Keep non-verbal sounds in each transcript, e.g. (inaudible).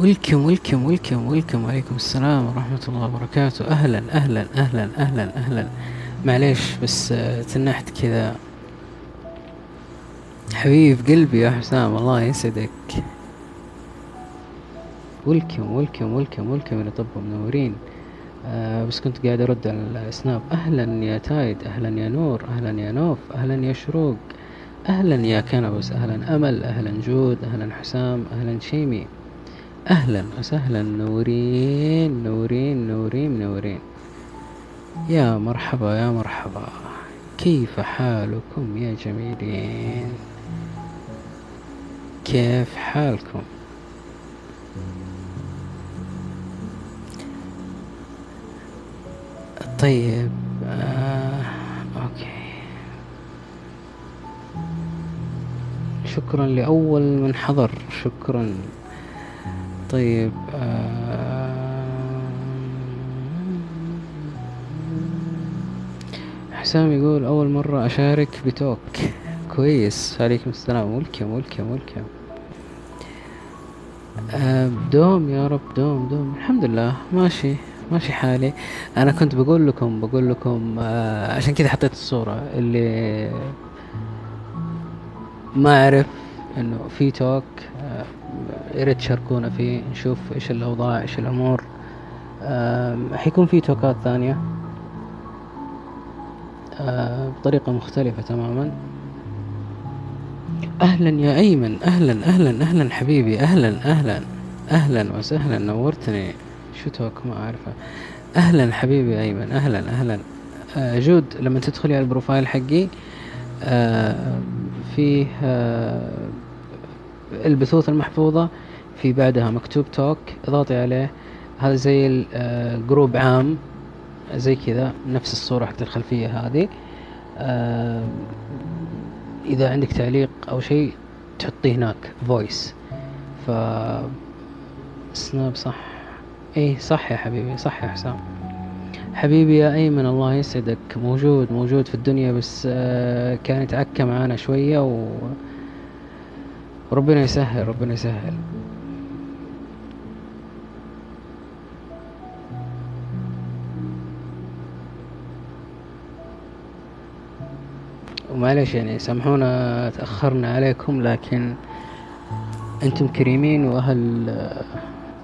welcome welcome welcome welcome وعليكم السلام ورحمة الله وبركاته أهلا أهلا أهلا أهلا أهلا معليش بس تنحت كذا حبيب قلبي يا حسام الله يسعدك welcome welcome welcome welcome يا طب منورين آه بس كنت قاعد ارد على ال Snap أهلا يا تايد أهلا يا نور أهلا يا نوف أهلا يا شروق أهلا يا كنبس أهلا امل أهلا جود أهلا حسام أهلا شيمي أهلا وسهلا نورين نورين نورين نورين. يا مرحبا يا مرحبا. كيف حالكم يا جميلين؟ كيف حالكم؟ طيب آه أوكي. شكرا لأول من حضر. شكرا. طيب آه حسام يقول أول مرة أشارك بتوك. كويس. عليكم السلام. ولكم ولكم ولكم دوم يا رب دوم دوم. الحمد لله. ماشي ماشي حالي. أنا كنت بقول لكم بقول لكم آه عشان كذا حطيت الصورة اللي ما أعرف إنه في توك يا ريت تشاركونا فيه نشوف إيش الأوضاع إيش الأمور. حيكون في توكات ثانية. آه بطريقة مختلفة تماما. أهلا يا أيمن أهلا أهلا أهلا حبيبي أهلا أهلا أهلا وسهلا نورتني. شو توك؟ ما أعرفه. أهلا حبيبي أيمن أهلا أهلا. آه جود لما تدخلي على ال profile حقي آه فيه البثوث المحفوظة في بعدها مكتوب talk اضغطي عليه. هذا زي ال group عام زي كذا نفس الصورة حقت الخلفية هذه. آه إذا عندك تعليق أو شيء تحطيه هناك voice ف Snap صح. إيه صح يا حبيبي صح يا حسام. حبيبي يا أيمن الله يسعدك. موجود موجود في الدنيا بس آه كان يتعكى معانا شوية و ربنا يسهل ربنا يسهل. ومعلش يعني سامحونا تأخرنا عليكم لكن أنتم كريمين وأهل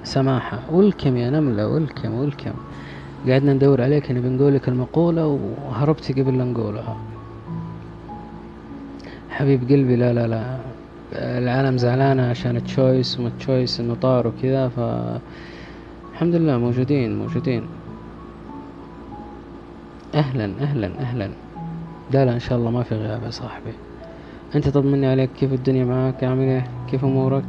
سماحة. ولكم يا نملة ولكم ولكم قعدنا ندور عليك نبي نقول لك المقولة وهربتي قبل لا نقولها. حبيب قلبي لا لا لا. العالم زعلانة عشان تشويس وما تشويس إنه طار وكذا ف الحمد لله موجودين موجودين. أهلا أهلا أهلا. لا لا إن شاء الله ما في غياب يا صاحبي. أنت طمني عليك كيف الدنيا معاك عامل إيه؟ كيف أمورك؟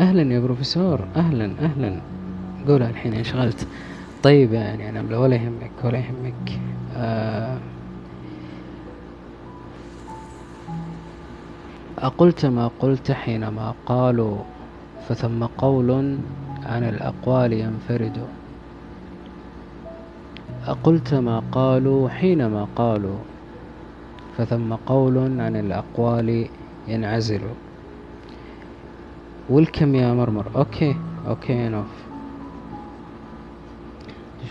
أهلا يا بروفيسور أهلا أهلا. قولها الحين انشغلت طيب يعني أنا ولا يهمك ولا يهمك. آه أقلت ما قلت حينما قالوا فثم قول عن الأقوال ينفرد. أقلت ما قالوا حينما قالوا فثم قول عن الأقوال ينعزل. ويلكم يا مرمر. أوكي أوكي انوف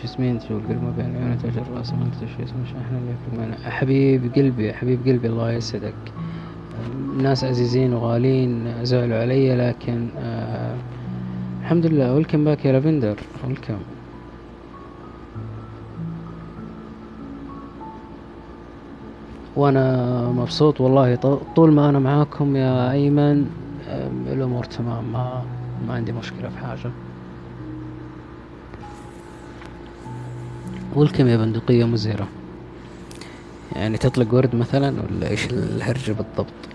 شو اسمين انت القلب ما بين عيونك تجر راسه ما أنت شو اسمه إحنا اللي في حبيب قلبي حبيب قلبي الله يسعدك. ناس عزيزين وغالين زعلوا علي لكن آه الحمد لله. ويلكم باك يا لافندر. ويلكم وأنا مبسوط والله طول ما أنا معاكم يا أيمن. الأمور تمام ما ما عندي مشكلة في حاجة. والكم يا بندقية مزهرة يعني تطلق ورد مثلا ولا إيش الهرجة بالضبط؟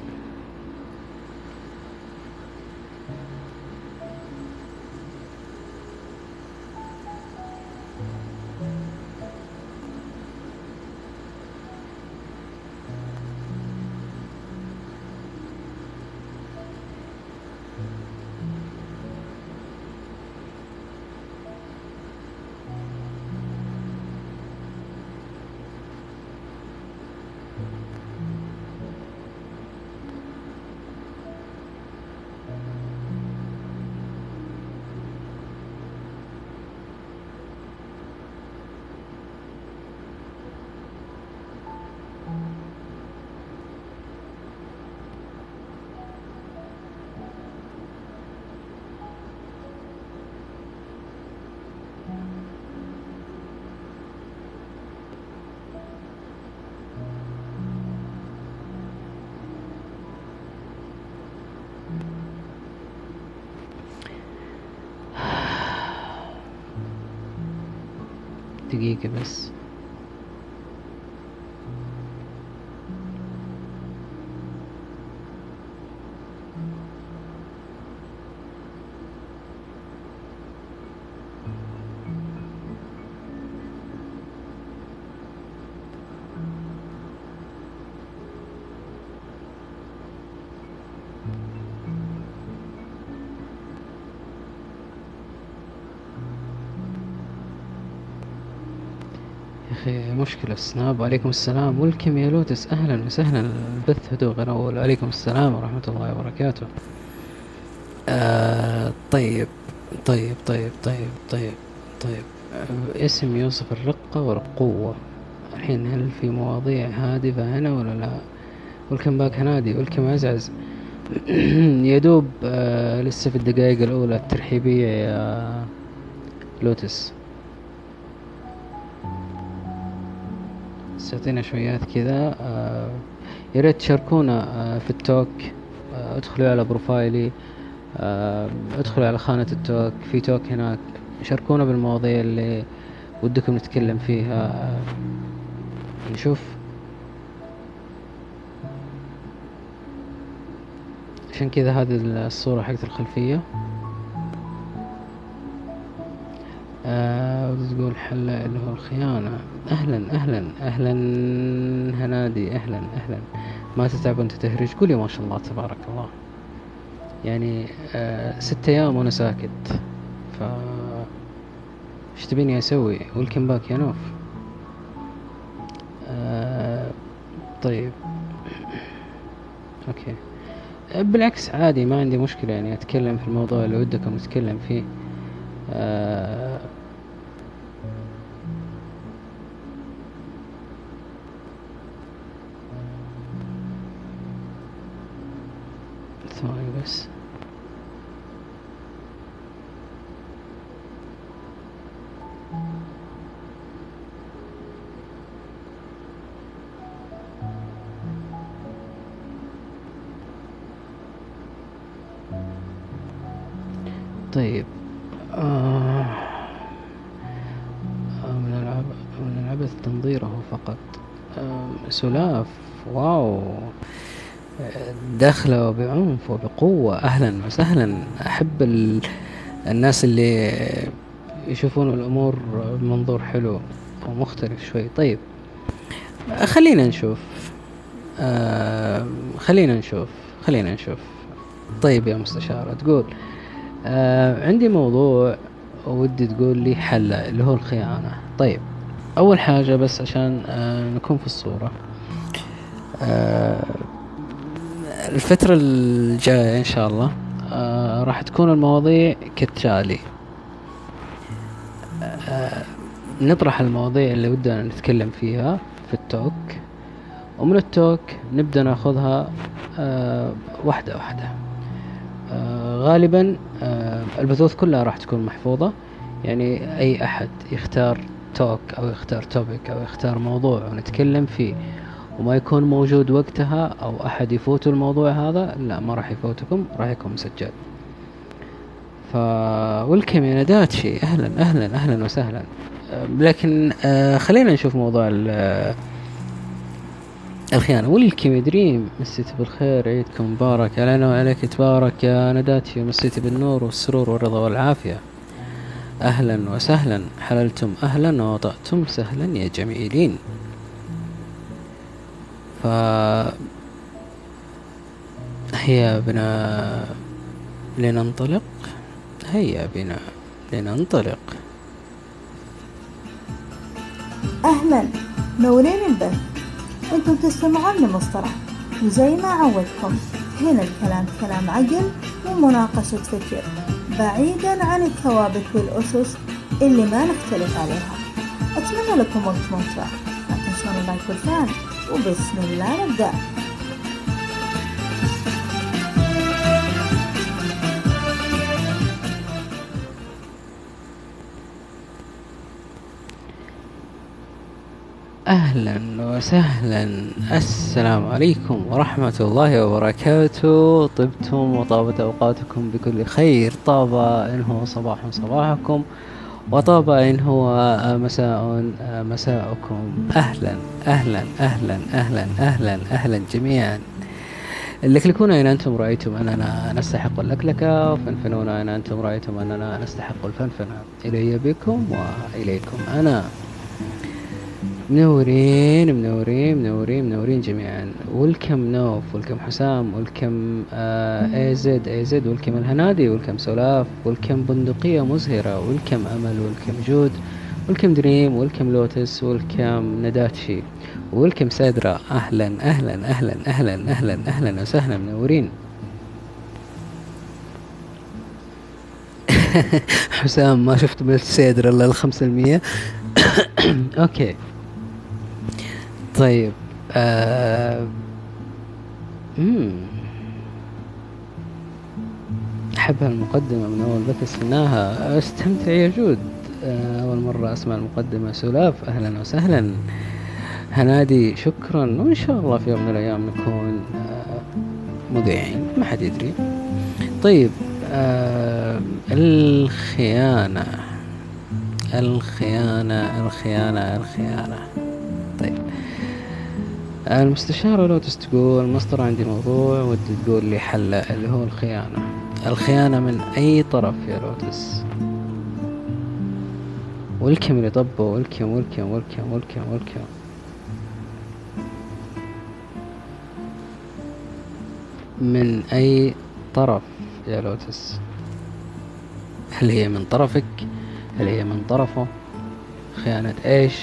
مشكلة السناب وعليكم السلام. welcome يا لوتس. أهلا وسهلا. البث هدوء غنول وعليكم السلام ورحمة الله وبركاته. آه طيب. طيب طيب طيب طيب طيب. اسم يوصف الرقة والقوة. الحين هل في مواضيع هادفة هنا ولا لا؟ welcome back هنادي. welcome عزعز (clears throat) يا دوب آه لسه في الدقائق الأولى الترحيبية يا لوتس. تعطينا شويات كذا. آه يا ريت تشاركونا آه في ال talk. آه ادخلوا على profile ي. ادخلوا على خانة ال talk. في talk هناك. شاركونا بالمواضيع اللي ودكم نتكلم فيها. نشوف. عشان كذا هذه الصورة حقت الخلفية. تقول اللي هو الخيانة. أهلا أهلا أهلا هنادي أهلا أهلا. ما تتعب وأنت تهرج. قولي ما شاء الله تبارك الله. يعني آه ست أيام وأنا ساكت. ف إيش تبيني أسوي ولكم باك يا نوف. آه طيب. أوكي. بالعكس عادي ما عندي مشكلة يعني أتكلم في الموضوع اللي ودكم نتكلم فيه. آه طيب. آه. من العب من العبث تنظيره فقط. آه سلاف. واو. داخلة بعنف وبقوة. أهلا وسهلا. أحب ال... الناس اللي يشوفون الأمور بمنظور حلو ومختلف شوي. طيب. خلينا نشوف. آه خلينا نشوف. خلينا نشوف. طيب يا مستشارة تقول. آه عندي موضوع ودي تقول لي حل اللي هو الخيانة. طيب أول حاجة بس عشان آه نكون في الصورة. آه الفترة الجاية إن شاء الله آه راح تكون المواضيع كالتالي. آه نطرح المواضيع اللي ودنا نتكلم فيها في ال talk ومن ال talk نبدأ ناخذها آه واحدة واحدة. غالبا آه البثوث كلها راح تكون محفوظة. يعني أي أحد يختار talk أو يختار topic أو يختار موضوع ونتكلم فيه وما يكون موجود وقتها أو أحد يفوت الموضوع هذا لا ما راح يفوتكم راح يكون مسجل. ف welcome يا نداتشي أهلا أهلا أهلا وسهلا. لكن آه خلينا نشوف موضوع الخيانة ويلكم يا دريم مسيت بالخير عيدكم مبارك. علينا وعليك تبارك يا نداتشي مسيت بالنور والسرور والرضا والعافية. أهلا وسهلا حللتم أهلا ووطأتم سهلا يا جميلين. ف هيا بنا لننطلق. هيا بنا لننطلق. أهلا نورين البث أنتم تستمعون لمصطلح وزي ما عودكم. هنا الكلام كلام عقل ومناقشة فكر بعيدا عن الثوابت والأسس اللي ما نختلف عليها. أتمنى لكم وقت ممتع. لا تنسون اللايك والفان وبسم الله نبدأ. أهلا وسهلا. السلام عليكم ورحمة الله وبركاته. طبتم وطابت أوقاتكم بكل خير. طاب إنه صباح صباحكم وطاب إن هو مساء مساءكم. أهلا أهلا أهلا أهلا أهلا أهلا جميعا. اللكلكون أين أنتم؟ رأيتم أننا نستحق اللكلكة وفنفنون أين أنتم؟ رأيتم أننا نستحق الفنفنة. إلي بكم وإليكم أنا. منورين منورين منورين منورين جميعا. welcome نوف welcome حسام welcome آه اي زد اي زد welcome الهنادي welcome سلاف welcome بندقية مزهرة welcome أمل welcome جود welcome دريم welcome لوتس welcome نداتشي welcome سيدرا أهلا أهلا أهلا أهلا أهلا أهلا وسهلا. منورين. (laughs) حسام ما شفت بلت سيدر إلا الخمسة المية. (coughs) okay. طيب آه... أحب هالمقدمة من أول بث استناها أستمتع يا جود. آه، أول مرة أسمع المقدمة. سلاف أهلا وسهلا. هنادي شكرا وإن شاء الله في يوم من الأيام نكون آه، مذيعين. ما حد يدري. طيب آه الخيانة. الخيانة الخيانة الخيانة. طيب المستشارة لو تقول مصدر عندي موضوع ودي تقول لي حله اللي هو الخيانة. الخيانة من أي طرف يا لوتس والكم اللي طبوا والكم والكم والكم والكم والكم. من أي طرف يا لوتس هل هي من طرفك؟ هل هي من طرفه؟ خيانة إيش؟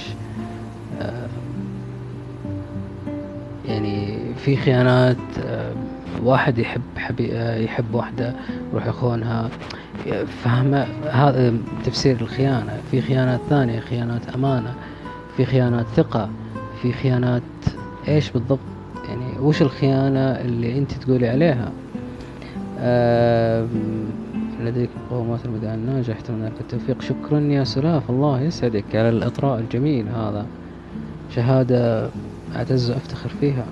يعني في خيانات آه واحد يحب حبي آه يحب واحدة يروح يخونها فاهمة هذا تفسير الخيانة. في خيانات ثانية خيانات أمانة في خيانات ثقة في خيانات إيش بالضبط؟ يعني وش الخيانة اللي أنت تقولي عليها؟ آه لديك مقومات المدعي الناجح أتمنى لك التوفيق. شكرا يا سلاف. الله يسعدك على الإطراء الجميل هذا. شهادة أعتز وأفتخر فيها.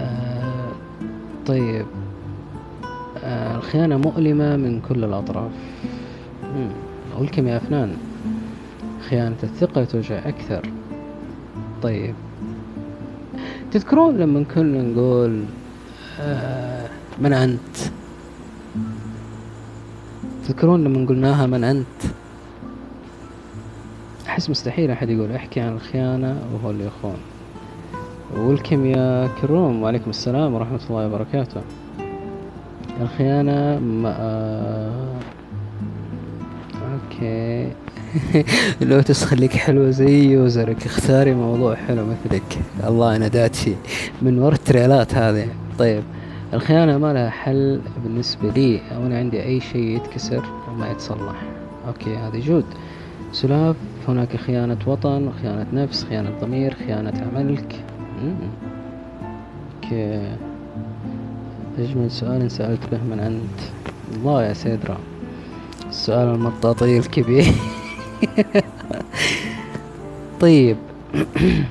آه طيب. آه الخيانة مؤلمة من كل الأطراف. أقولكم يا أفنان؟ خيانة الثقة توجع أكثر. طيب. تذكرون لما كنا نقول آه من أنت؟ تذكرون لما قلناها من أنت؟ أحس مستحيل أحد يقول أحكي عن الخيانة وهو اللي يخون. والكم يا كروم وعليكم السلام ورحمة الله وبركاته. الخيانة ما آه... okay. (laughs) لو تسخليك حلوة زي user ك اختاري موضوع حلو مثلك. الله نداتشي من ورا التريلات هذه. طيب الخيانة ما لها حل بالنسبة لي أو أنا عندي أي شيء يتكسر وما يتصلح. okay هذه جود سلاف هناك خيانة وطن خيانة نفس خيانة ضمير خيانة عملك. okay أجمل سؤال سألت به من أنت. الله يا سيدرا السؤال المطاطي الكبير (laughs) طيب. (clears throat)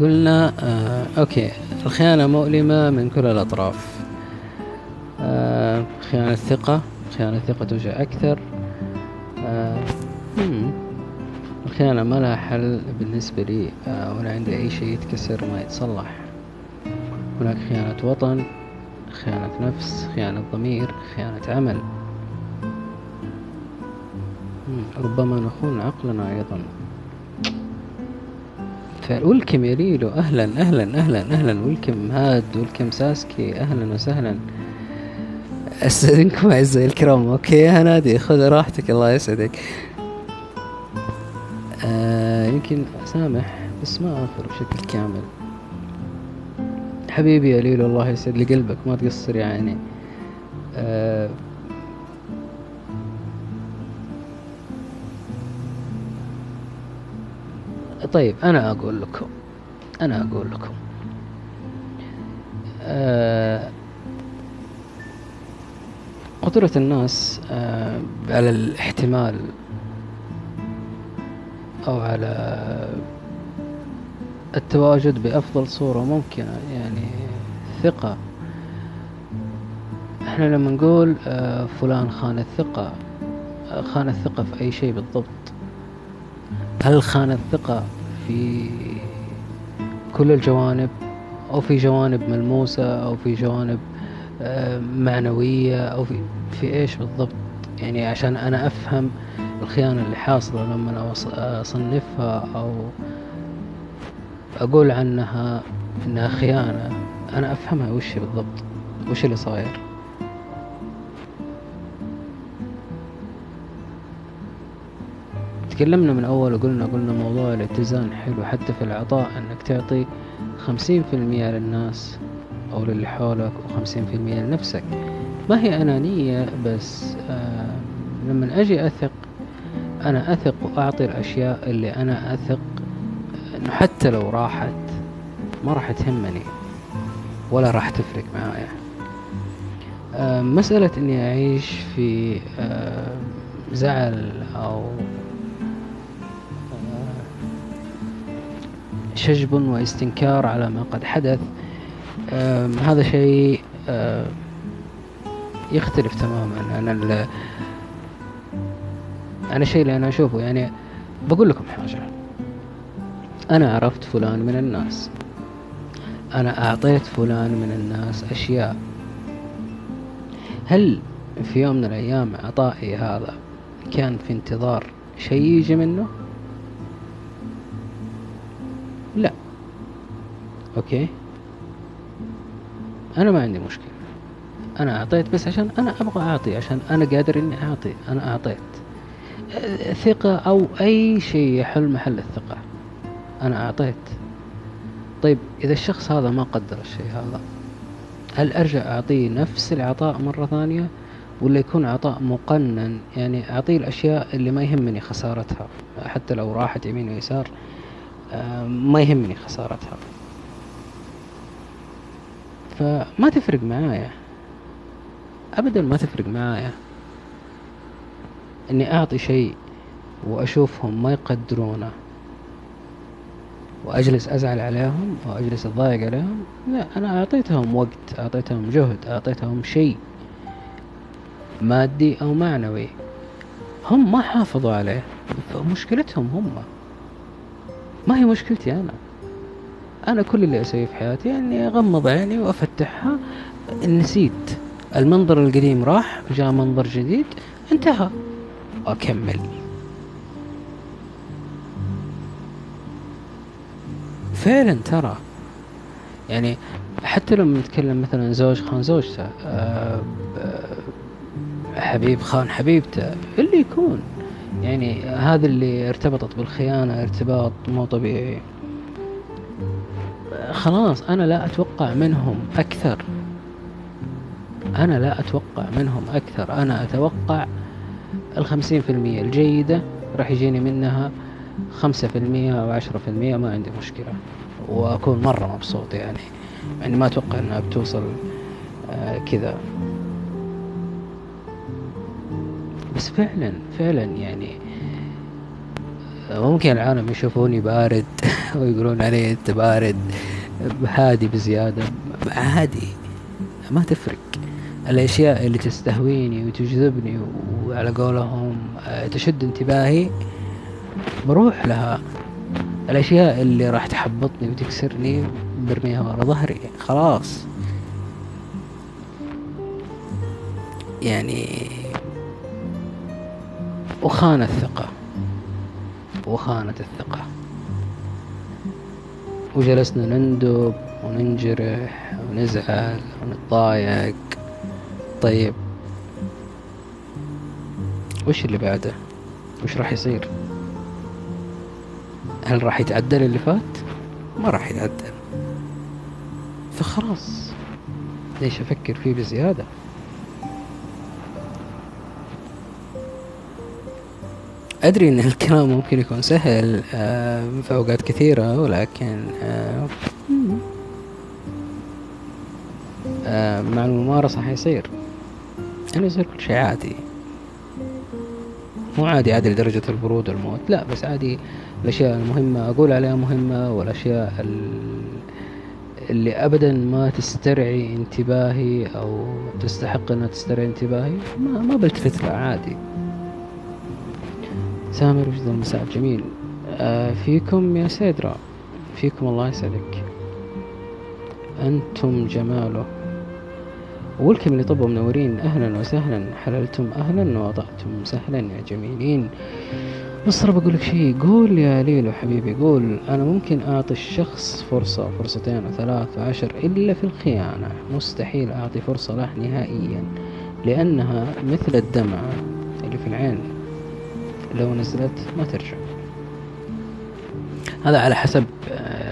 قلنا آه okay. الخيانة مؤلمة من كل الأطراف. آه خيانة الثقة خيانة الثقة توجع أكثر. آه الخيانة ما لها حل بالنسبة لي آه ولا عندي أي شيء يتكسر وما يتصلح. هناك خيانة وطن خيانة نفس خيانة ضمير خيانة عمل. ربما نخون عقلنا أيضا. فألكم يا ليلو أهلا أهلا أهلا أهلا. ولكم هاد ولكم ساسكي أهلا وسهلا. استاذنكم أعزائي الكرام. أوكي يا نادي خذ راحتك الله يسعدك. آه يمكن سامح بس ما اخر بشكل كامل. حبيبي يا ليلو الله يسعد لي قلبك ما تقصر يا عيني. آه طيب أنا أقول لكم أنا أقول لكم. آه قدرة الناس آه على الاحتمال أو على التواجد بأفضل صورة ممكنة يعني ثقة. إحنا لما نقول آه فلان خان الثقة خان الثقة في أي شيء بالضبط. هل خان الثقة في كل الجوانب أو في جوانب ملموسة أو في جوانب آه، معنوية أو في, في إيش بالضبط؟ يعني عشان أنا أفهم الخيانة اللي حاصلة لما أصنفها أو أقول عنها إنها خيانة أنا أفهمها وش بالضبط؟ وش اللي صاير؟ تكلمنا من أول وقلنا قلنا موضوع الاتزان حلو حتى في العطاء أنك تعطي خمسين في المية للناس أو للي حولك وخمسين في المية لنفسك. ما هي أنانية بس آه لما أجي أثق أنا أثق وأعطي الأشياء اللي أنا أثق أنه حتى لو راحت ما راح تهمني ولا راح تفرق معايا. آه مسألة إني أعيش في آه زعل أو شجب واستنكار على ما قد حدث هذا شيء يختلف تماما. أنا أنا الشيء اللي أنا أشوفه يعني بقول لكم حاجة. أنا عرفت فلان من الناس. أنا أعطيت فلان من الناس أشياء. هل في يوم من الأيام عطائي هذا كان في انتظار شيء يجي منه؟ لا. أوكي. أنا ما عندي مشكلة. أنا أعطيت بس عشان أنا أبغى أعطي عشان أنا قادر إني أعطي. أنا أعطيت. ثقة أو أي شيء يحل محل الثقة. أنا أعطيت. طيب إذا الشخص هذا ما قدر الشيء هذا هل أرجع أعطيه نفس العطاء مرة ثانية ولا يكون عطاء مقنن؟ يعني أعطيه الأشياء اللي ما يهمني خسارتها حتى لو راحت يمين ويسار ما يهمني خسارتها. فما تفرق معايا. ابدا ما تفرق معايا. إني أعطي شيء وأشوفهم ما يقدرونه وأجلس أزعل عليهم أو اجلس اتضايق عليهم لا أنا أعطيتهم وقت أعطيتهم جهد أعطيتهم شيء مادي أو معنوي هم ما حافظوا عليه فمشكلتهم هم. ما هي مشكلتي أنا؟ أنا كل اللي أسويه في حياتي إني أغمض عيني وأفتحها. نسيت المنظر القديم راح جاء منظر جديد انتهى. أكمل. فعلا ترى. يعني حتى لما نتكلم مثلا زوج خان زوجته أه حبيب خان حبيبته اللي يكون. يعني هذا اللي ارتبطت بالخيانة ارتباط مو طبيعي. خلاص أنا لا أتوقع منهم أكثر. أنا لا أتوقع منهم أكثر. أنا أتوقع الخمسين في المية الجيدة راح يجيني منها خمسة في المية أو عشرة في المية ما عندي مشكلة. وأكون مرة مبسوط يعني يعني ما أتوقع أنها بتوصل آه كذا. بس فعلا فعلا يعني ممكن العالم يشوفوني بارد (laughs) ويقولون علي أنت بارد هادي بزيادة. عادي ما تفرق. الأشياء اللي تستهويني وتجذبني وعلى قولهم آه، تشد انتباهي بروح لها. الأشياء اللي راح تحبطني وتكسرني برميها ورا ظهري. خلاص. يعني وخان الثقة. وخانت الثقة. وجلسنا نندب وننجرح ونزعل ونتضايق. طيب. وش اللي بعده؟ وش راح يصير؟ هل راح يتعدل اللي فات؟ ما راح يتعدل. فخلاص. ليش أفكر فيه بزيادة؟ أدري أن الكلام ممكن يكون سهل آه، في أوقات كثيرة ولكن آه، آه، مع الممارسة حيصير. يعني يصير كل شيء عادي. مو عادي عادي لدرجة البرود والموت. لا بس عادي الأشياء المهمة أقول عليها مهمة والأشياء اللي أبدا ما تسترعي انتباهي أو تستحق أنها تسترعي انتباهي ما, ما بلتفت لها عادي. سامر وجد المساء الجميل. آه فيكم يا سيدرا. فيكم الله يسعدك. أنتم جماله. والكم اللي طبوا منورين أهلا وسهلا. حللتم أهلا وضعتم سهلا يا جميلين. مصر بقول لك شيء قول يا ليلو حبيبي قول. أنا ممكن أعطي الشخص فرصة فرصتين وثلاث وعشر إلا في الخيانة. مستحيل أعطي فرصة له نهائيا لأنها مثل الدمعة اللي في العين. لو نزلت ما ترجع. هذا على حسب آه،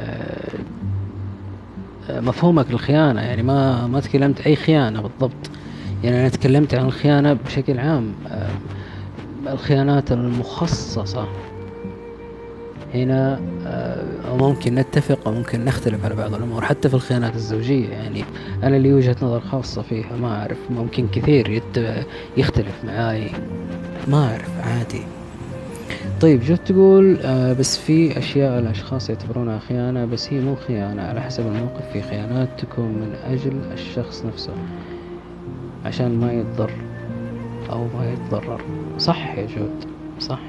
مفهومك للخيانة يعني ما ما تكلمت أي خيانة بالضبط. يعني أنا تكلمت عن الخيانة بشكل عام آه، الخيانات المخصصة. هنا آه، ممكن نتفق وممكن نختلف على بعض الأمور حتى في الخيانات الزوجية. يعني أنا لي وجهة نظر خاصة فيها ما أعرف ممكن كثير يختلف معاي ما أعرف عادي. طيب جت تقول؟ آه بس في أشياء الأشخاص يعتبرونها خيانة بس هي مو خيانة على حسب الموقف في خيانات تكون من أجل الشخص نفسه عشان ما يتضر أو ما يتضرر. صح يا جود صح.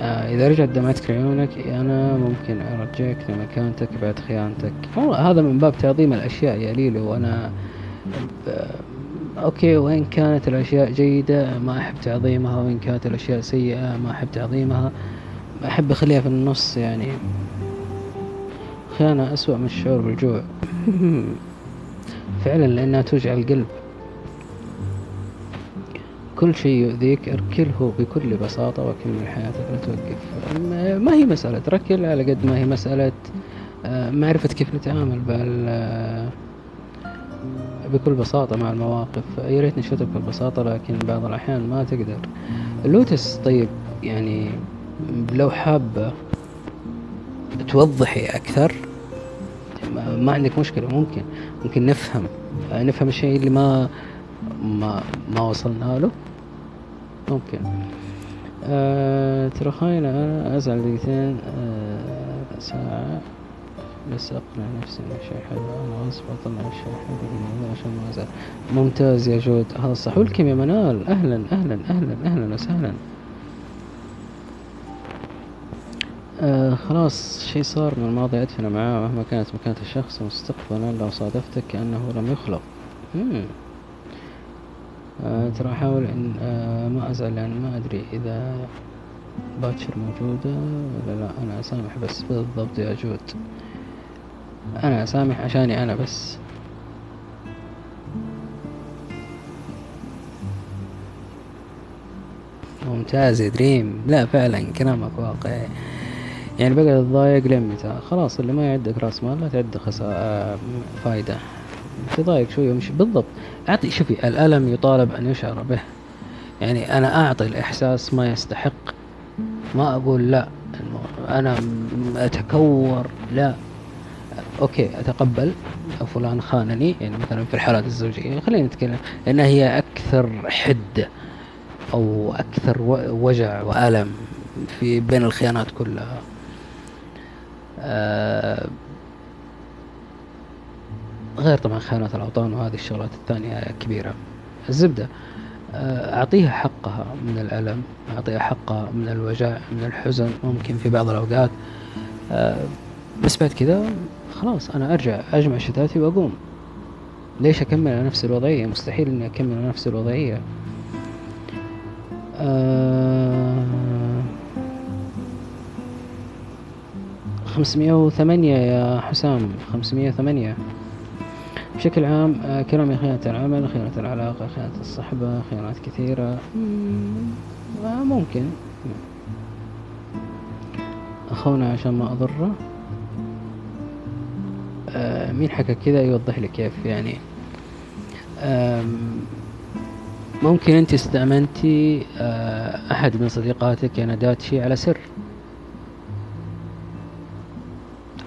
آه إذا رجعت دمعتك لعيونك أنا ممكن أرجعك لمكانتك بعد خيانتك. هذا من باب تعظيم الأشياء يا ليلو وأنا أوكي وإن كانت الأشياء جيدة ما أحب تعظيمها. وإن كانت الأشياء سيئة ما أحب تعظيمها. أحب أخليها في النص يعني. خيانة أسوأ من الشعور بالجوع. (laughs) فعلا لأنها توجع القلب. كل شيء يؤذيك اركله بكل بساطة وكمل حياتك لا توقف ما هي مسألة ركل على قد ما هي مسألة آه، معرفة كيف نتعامل بال بكل بساطة مع المواقف. يا ريت نشوتها بكل بساطة لكن بعض الأحيان ما تقدر. اللوتس طيب يعني لو حابة توضحي أكثر ما عندك مشكلة ممكن. ممكن نفهم. نفهم الشيء اللي ما ما ما وصلنا له. ممكن. أه ترى خاينة أنا أزعل دقيقتين. أه ساعة. بس أقنع نفسي إن شيء حلو. أنا غصب أطلع الشيء حلو عشان ما أزعل. ممتاز يا جود. هذا صح ولكم يا منال. أهلا أهلا أهلا أهلا وسهلا. آه خلاص شيء صار من الماضي أدفن معاه. مهما كانت مكانة الشخص مستقبلا لو صادفتك كأنه لم يخلق. آه ترى أحاول إن آه ما أزعل لأن ما أدري إذا باتشر موجودة ولا لا. أنا أسامح بس بالضبط يا جود. أنا أسامح عشاني أنا بس. ممتاز يا دريم. لا فعلا كلامك واقعي. يعني بقى تضايق لين متى؟ خلاص اللي ما يعدك رأس مال لا تعد خسارة فايدة. تضايق شوية مش بالضبط. أعطي شوفي الألم يطالب أن يشعر به. يعني أنا أعطي الإحساس ما يستحق. ما أقول لا. أنا أتكور. لا. أوكي أتقبل. فلان خانني يعني مثلا في الحالات الزوجية. خلينا نتكلم. لانها هي أكثر حده أو أكثر وجع وألم في بين الخيانات كلها. آه غير طبعا خيانات الأوطان وهذه الشغلات الثانية كبيرة. الزبدة آه، أعطيها حقها من الألم أعطيها حقها من الوجع من الحزن ممكن في بعض الأوقات. آه، بس بعد كذا خلاص أنا أرجع أجمع شتاتي وأقوم. ليش أكمل على نفس الوضعية؟ مستحيل إني أكمل على نفس الوضعية. آه خمسمية وثمانية يا حسام خمسمية وثمانية. بشكل عام آه كلامي خيانة العمل خيانة العلاقة خيانة الصحبة خيانات كثيرة. ممكن. أخونا عشان ما أضره. مين حكى كذا يوضح لك كيف يعني. ممكن أنت استأمنتي آه، أحد من صديقاتك دات شيء على سر؟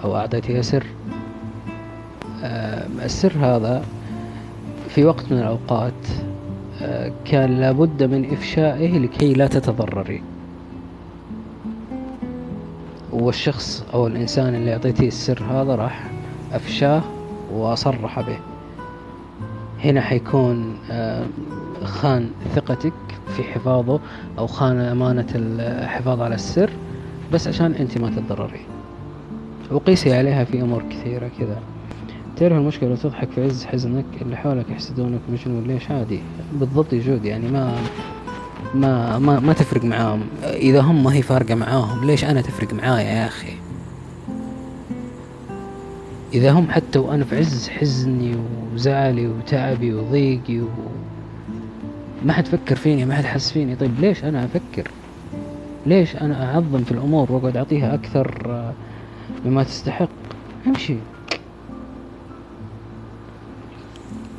أو اعطيتها سر؟ السر هذا في وقت من الأوقات آه، كان لابد من إفشائه لكي لا تتضرري. والشخص أو الإنسان اللي أعطيتيه السر هذا راح أفشاه وصرح به. هنا حيكون آه، خان ثقتك في حفاظه أو خان أمانة الحفاظ على السر بس عشان أنت ما تتضرري. وقيسي عليها في أمور كثيرة كذا. تعرف المشكلة تضحك في عز حزنك اللي حولك يحسدونك مجنون ليش؟ عادي. بالضبط يجود يعني ما ما ما ما تفرق معاهم. إذا هم ما هي فارقة معاهم ليش أنا تفرق معايا يا أخي؟ إذا هم حتى وأنا في عز حزني وزعلي وتعبي وضيقي و... ما حد فكر فيني ما حد حس فيني. طيب ليش أنا أفكر؟ ليش أنا أعظم في الأمور وأقعد أعطيها أكثر آه، مما تستحق؟ أمشي.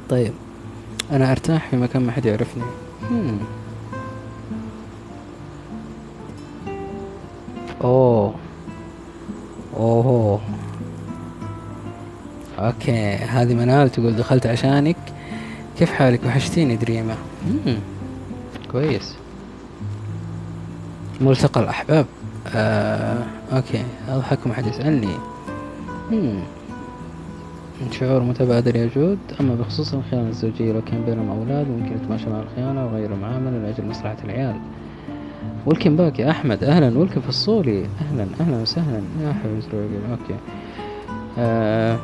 طيب أنا أرتاح في مكان ما حد يعرفني. هم. أوه. أوه. أوكي هذه منال تقول دخلت عشانك. كيف حالك؟ وحشتيني دريمة. مم. كويس. ملتقى الأحباب. آه، okay أضحك ما حد يسألني. مم. شعور متبادل يا جود. أما بخصوص الخيانة الزوجية لو كان بينهم أولاد ممكن يتماشى مع الخيانة وغير المعاملة لأجل مصلحة العيال. welcome back يا أحمد. أهلا welcome في الصولي أهلا أهلا وسهلا. يا حبيبي okay. آه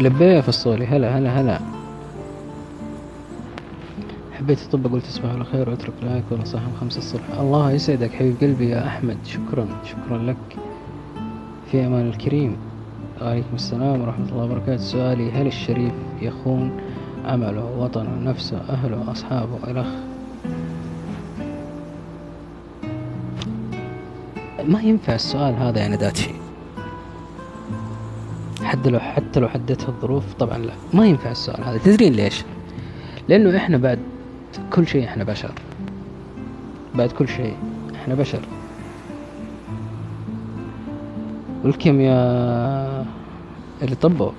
لبيه في الصولي. هلا هلا هلا. حبيت الطب قلت تصبح على خير وأترك لايك صاحب خمسة الصبح. الله يسعدك حبيب قلبي يا أحمد. شكرا شكرا لك. في أمان الكريم. وعليكم السلام ورحمة الله وبركاته. سؤالي هل الشريف يخون عمله وطنه نفسه أهله أصحابه الأخ ما ينفع السؤال هذا يا نداتشي حتى لو حتى لو حددت الظروف طبعا لا. ما ينفع السؤال هذا. تدرين ليش؟ لأنه إحنا بعد كل شيء إحنا بشر. بعد كل شيء إحنا بشر. والكيمياء اللي طبوا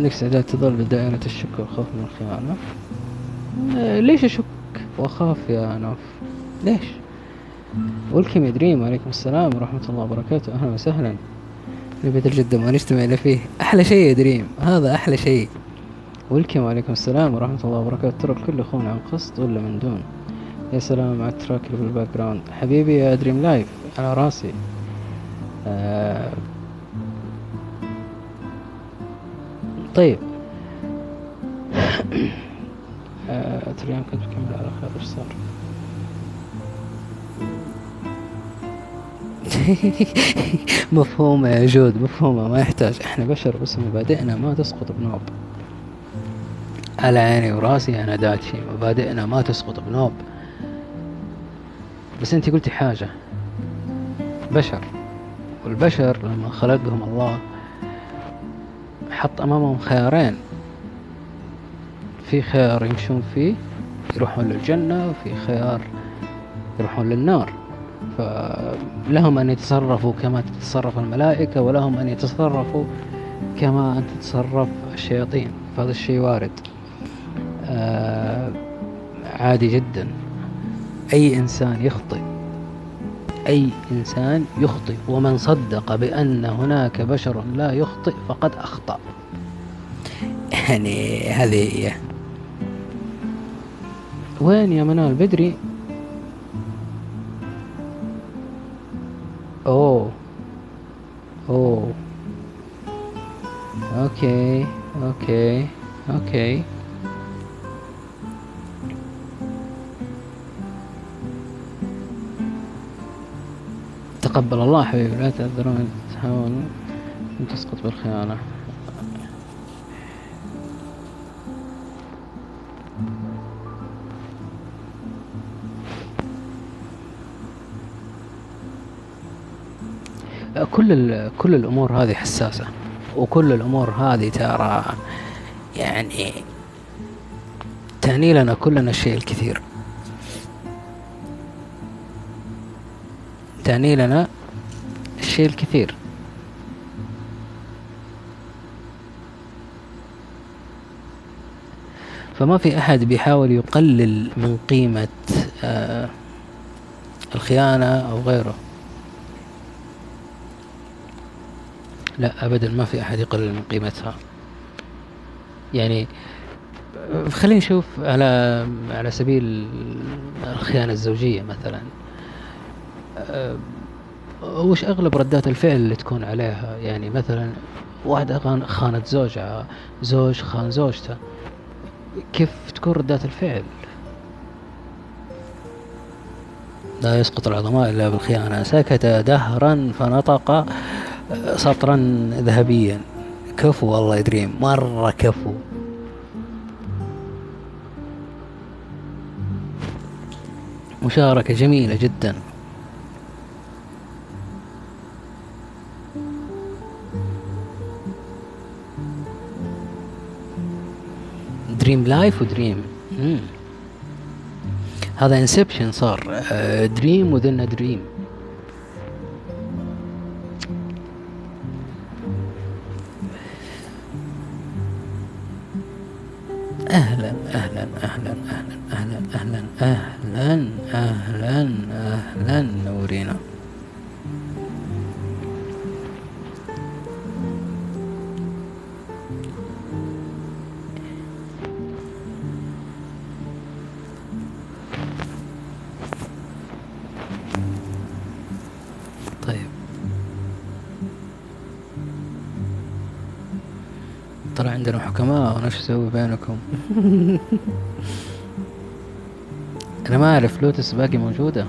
عندك استعداد تظل بدائرة الشك والخوف من الخيانة؟ آه ليش أشك وأخاف يا نوف؟ ليش؟ welcome يا دريم وعليكم السلام ورحمة الله وبركاته. أهلا وسهلا. نبي الجدة ما نجتمع إلا فيه. أحلى شيء يا دريم. هذا أحلى شيء. welcome وعليكم السلام ورحمة الله وبركاته. ترى الكل يخون عن قصد ولا من دون. يا سلام على ال track اللي بال background. حبيبي يا دريم لايف. على راسي. آه طيب. (coughs) آه تريان كنت بكمل على خير إيش صار؟ (laughs) مفهومة يا جود مفهومة ما يحتاج. إحنا بشر بس مبادئنا ما تسقط بنوب. على عيني وراسي أنا داتشي مبادئنا ما تسقط بنوب. بس انت قلتي حاجة. بشر. والبشر لما خلقهم الله حط أمامهم خيارين. في خيار يمشون فيه يروحون للجنة وفي خيار يروحون للنار. فلهم أن يتصرفوا كما تتصرف الملائكة ولهم أن يتصرفوا كما أن تتصرف الشياطين. فهذا الشيء وارد. آه عادي جدا. أي إنسان يخطئ أي إنسان يخطئ ومن صدق بأن هناك بشر لا يخطئ فقد أخطأ. يعني هذه هي. وين يا منال بدري؟ أوه أوه. أوكي أوكي أوكي. تقبل الله حبيبي لا تعذرون تحاولوا أن تسقط بالخيانة. كل كل الأمور هذه حساسة وكل الأمور هذه ترى يعني تعني لنا كلنا الشيء الكثير. تعني لنا الشيء الكثير فما في أحد بيحاول يقلل من قيمة آه الخيانة أو غيره. لا أبدا ما في أحد يقلل من قيمتها. يعني خلينا نشوف على على سبيل الخيانة الزوجية مثلا. وش أغلب ردات الفعل اللي تكون عليها؟ يعني مثلا واحدة خانت زوجها زوج خان زوجته كيف تكون ردات الفعل؟ لا يسقط العظماء إلا بالخيانة. سكت دهرا فنطق سطرا ذهبيا. كفو والله يا دريم مرة كفو. مشاركة جميلة جدا. دريم لايف ودريم هذا انسبشن صار. دريم وذن دريم أسوي بينكم؟ (laughs) أنا ما أعرف لوتس باقي موجودة؟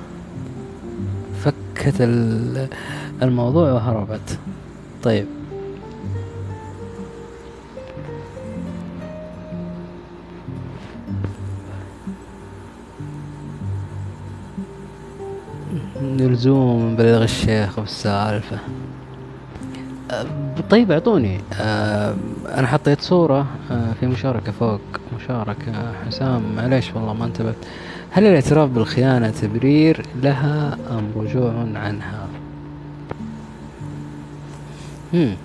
فكت الموضوع وهربت. طيب. نلزوم بلغ الشيخ بالسالفة طيب اعطوني. آه أنا حطيت صورة آه في مشاركة فوق. مشاركة. حسام معليش والله ما انتبهت. هل الاعتراف بالخيانة تبرير لها أم رجوع عنها؟ هم.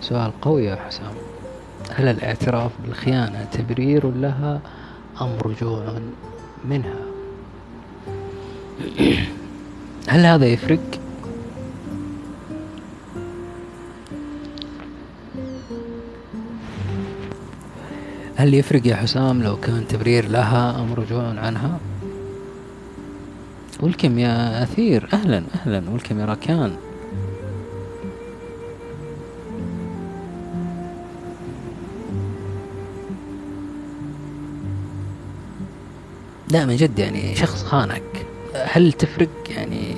سؤال قوي يا حسام. هل الاعتراف بالخيانة تبرير لها أم رجوع منها؟ هل هذا يفرق؟ هل يفرق يا حسام لو كان تبرير لها أم رجوع عنها؟ ولكم يا أثير أهلا أهلا ولكم يا راكان لا من جد يعني شخص خانك هل تفرق يعني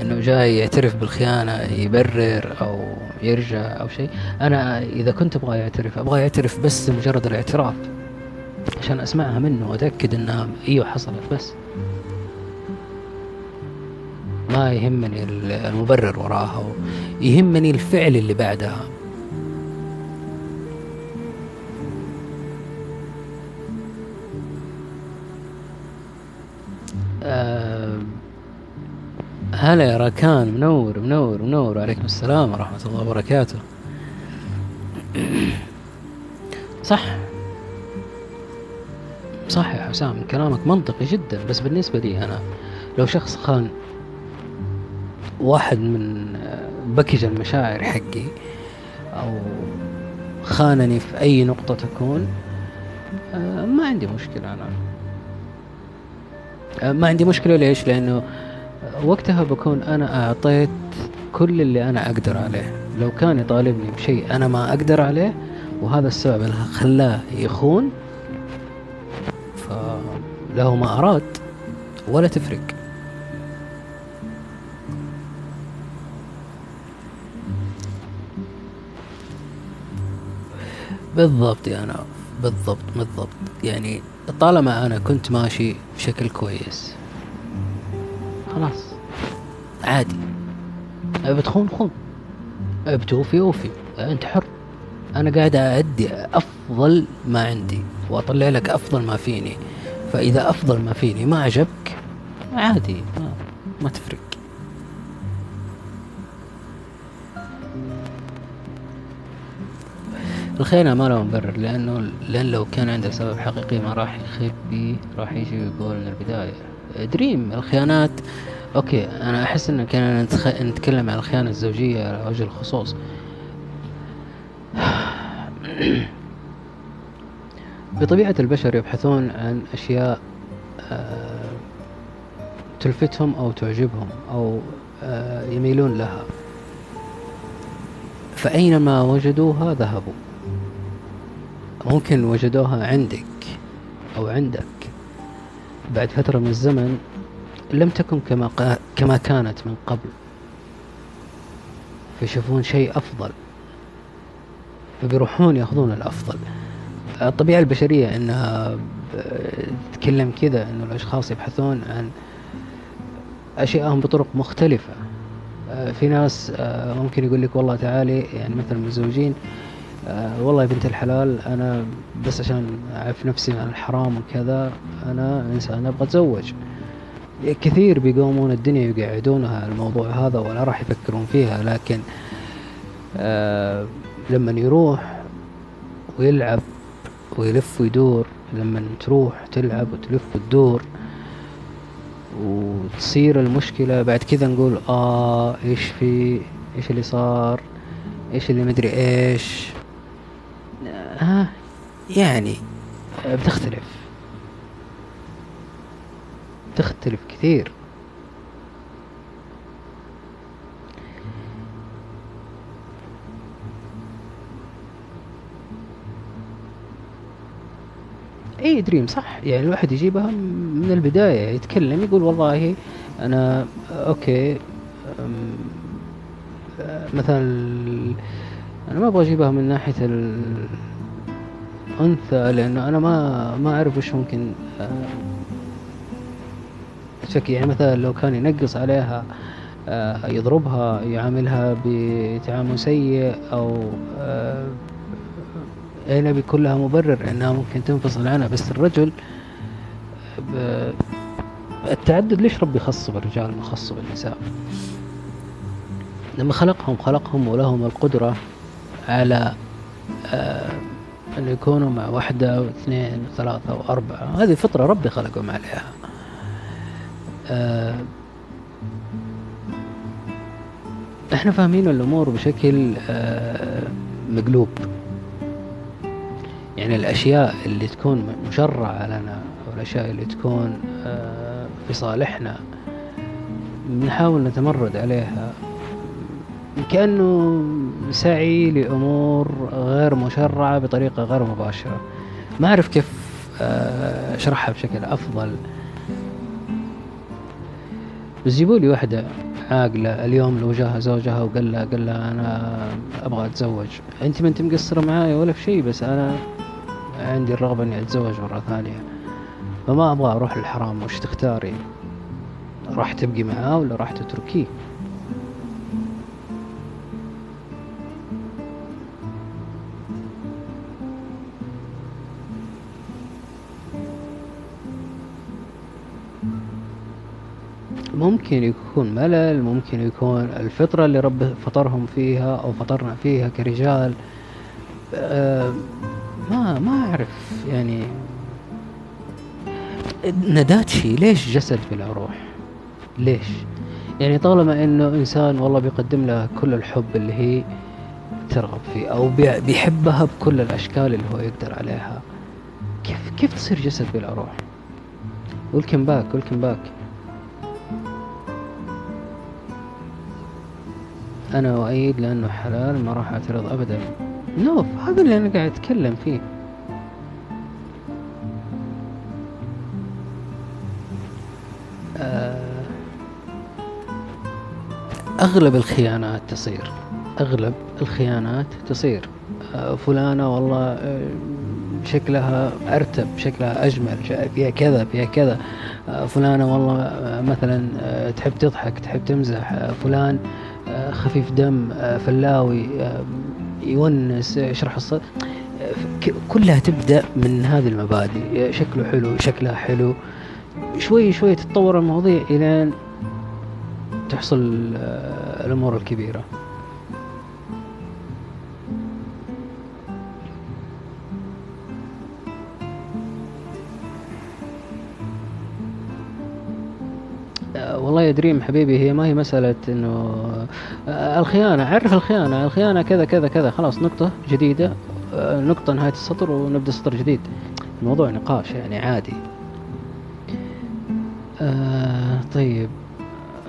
إنه جاي يعترف بالخيانة يبرر أو يرجع أو شيء. أنا إذا كنت أبغى يعترف أبغى يعترف بس مجرد الاعتراف عشان أسمعها منه وأتأكد إنها أيوه حصلت بس. ما يهمني المبرر وراها يهمني الفعل اللي بعدها. هلا يا راكان منور منور منور. وعليكم السلام ورحمة الله وبركاته. صح؟ صح يا حسام كلامك منطقي جدا. بس بالنسبة لي أنا لو شخص خان واحد من بكج المشاعر حقي أو خانني في أي نقطة تكون آه، ما عندي مشكلة أنا. آه، ما عندي مشكلة. ليش؟ لأنه وقتها بكون أنا أعطيت كل اللي أنا أقدر عليه. لو كان يطالبني بشيء أنا ما أقدر عليه وهذا السبب اللي خلاه يخون فله ما أراد ولا تفرق. بالضبط يا أنا بالضبط بالضبط. يعني طالما أنا كنت ماشي بشكل كويس. خلاص. عادي. بتخون خون بتوفي أوفي. أنت حر. أنا قاعد أأدي أفضل ما عندي وأطلع لك أفضل ما فيني. فإذا أفضل ما فيني ما عجبك عادي ما, ما تفرق. الخيانة ما له مبرر لأنه لأن لو كان عنده سبب حقيقي ما راح يخبي راح يجي ويقول من البداية. دريم الخيانات. okay أنا أحس إن كنا. نتكلم عن الخيانة الزوجية على وجه الخصوص. (sighs) بطبيعة البشر يبحثون عن أشياء آه، تلفتهم أو تعجبهم أو آه، يميلون لها. فأينما وجدوها ذهبوا. ممكن وجدوها عندك أو عندك. بعد فترة من الزمن لم تكن كما كما كانت من قبل. فيشوفون شيء أفضل. فبيروحون يأخذون الأفضل. الطبيعة البشرية إنها تتكلم كذا إنه الأشخاص يبحثون عن أشياءهم بطرق مختلفة. في ناس ممكن يقول لك والله تعالي يعني مثلا متزوجين والله يا بنت الحلال أنا بس عشان أعرف نفسي عن الحرام وكذا أنا إنسان أبغى أتزوج. كثير بيقومون الدنيا يقعدونها الموضوع هذا ولا راح يفكرون فيها لكن لما يروح ويلعب ويلف ويدور لما تروح تلعب وتلف وتدور وتصير المشكلة بعد كذا نقول آه إيش في إيش اللي صار إيش اللي مدري إيش. ها آه. يعني. بتختلف. تختلف كثير. اي Dream صح. يعني الواحد يجيبها من البداية يتكلم يقول والله أنا okay مثلا أنا ما أبغى أجيبها من ناحية الانثى لأنه أنا ما ما أعرف وش ممكن شكي يعني مثلا لو كان ينقص عليها يضربها يعاملها بتعامل سيء أو هنا بيكون لها مبرر إنها ممكن تنفصل عنها. بس الرجل التعدد ليش ربي خص بالرجال ما خص بالنساء؟ لما خلقهم خلقهم ولهم القدرة على آه أن يكونوا مع واحدة واثنين وثلاثة وأربعة. هذه فطرة ربي خلقهم عليها. آه إحنا فاهمين الأمور بشكل آه مقلوب. يعني الأشياء اللي تكون مشرعة لنا أو الأشياء اللي تكون آه، في صالحنا نحاول نتمرد عليها. كأنه سعي لأمور غير مشرعة بطريقة غير مباشرة. ما أعرف كيف آه، أشرحها بشكل أفضل. بس جيبوا لي واحدة عاقلة اليوم لو جاها زوجها وقال لها قال لها أنا أبغى أتزوج. أنت ما أنت مقصرة معايا ولا في شيء بس أنا عندي الرغبة إني أتزوج مرة ثانية. فما أبغى أروح للحرام وش تختاري؟ راح تبقي معاه ولا راح تتركيه؟ ممكن يكون ملل ممكن يكون الفطرة اللي رب فطرهم فيها أو فطرنا فيها كرجال. أه ما ما أعرف يعني نداتشي ليش جسد بلا روح؟ ليش؟ يعني طالما إنه إنسان والله بيقدم لها كل الحب اللي هي ترغب فيه أو بيحبها بكل الأشكال اللي هو يقدر عليها كيف كيف تصير جسد بلا روح؟ Welcome back welcome back أنا أؤيد لأنه حلال ما راح أعترض ابدا. نوف هذا اللي أنا قاعد أتكلم فيه. آه، أغلب الخيانات تصير. أغلب الخيانات تصير. آه، فلانة والله آه، شكلها أرتب شكلها أجمل فيها كذا فيها كذا. فلانة والله مثلا تحب تضحك تحب تمزح فلان. خفيف دم فلاوي يونس يشرح الصدر كلها تبدأ من هذه المبادئ. شكله حلو شكلها حلو. شوي شوي تتطور المواضيع إلى تحصل آه، الأمور الكبيرة. يا دريم حبيبي هي ما هي مسألة إنه آه، الخيانة عرف الخيانة الخيانة كذا كذا كذا خلاص نقطة جديدة آه، نقطة نهاية السطر ونبدأ سطر جديد. الموضوع نقاش يعني عادي. آه طيب.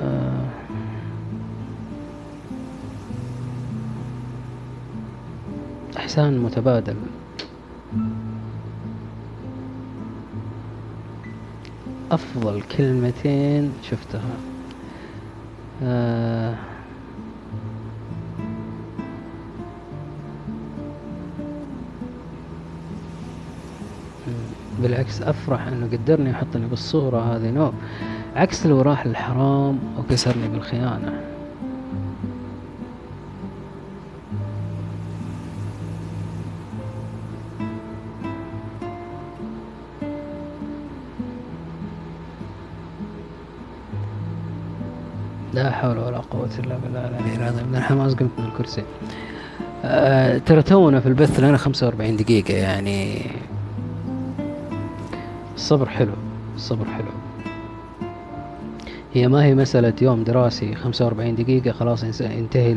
آه. إحسان متبادل. أفضل كلمتين شفتها. آه بالعكس أفرح أنه قدرني يحطني بالصورة هذه. نو عكس لو راح للحرام وكسرني بالخيانة. لا حول ولا قوة إلا بالله العلي العظيم. من الحماس قمت من الكرسي أه ترى تونا في البث لنا 45 دقيقة يعني. الصبر حلو الصبر حلو. هي ما هي مسألة يوم دراسي 45 دقيقة خلاص ينتهي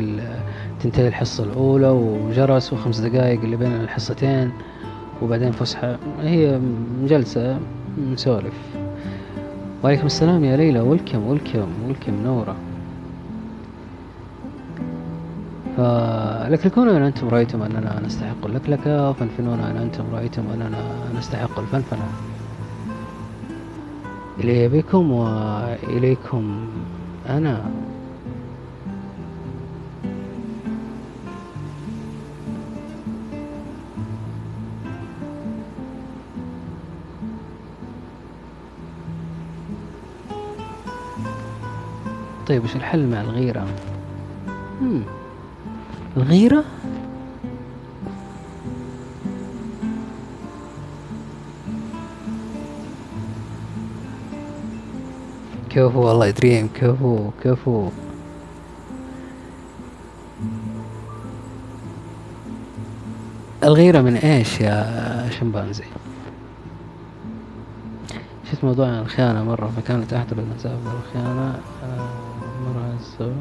تنتهي الحصة الأولى وجرس وخمس دقائق اللي بين الحصتين وبعدين فسحة. هي جلسة نسولف. وعليكم السلام يا ليلى. ولكم ولكم ولكم نورة. فلكلكونا إن أنتم رأيتم أننا نستحق اللكلكة وفنفنونا إن أنتم رأيتم أننا نستحق الفنفنة إلي بكم وإليكم أنا. طيب وش الحل مع الغيرة؟ مم. الغيرة؟ كفو والله دريم كفو كفو. الغيرة من إيش يا شمبانزي؟ شفت موضوع الخيانة مرة فكانت أحد المسافة الخيانة آه، الزواج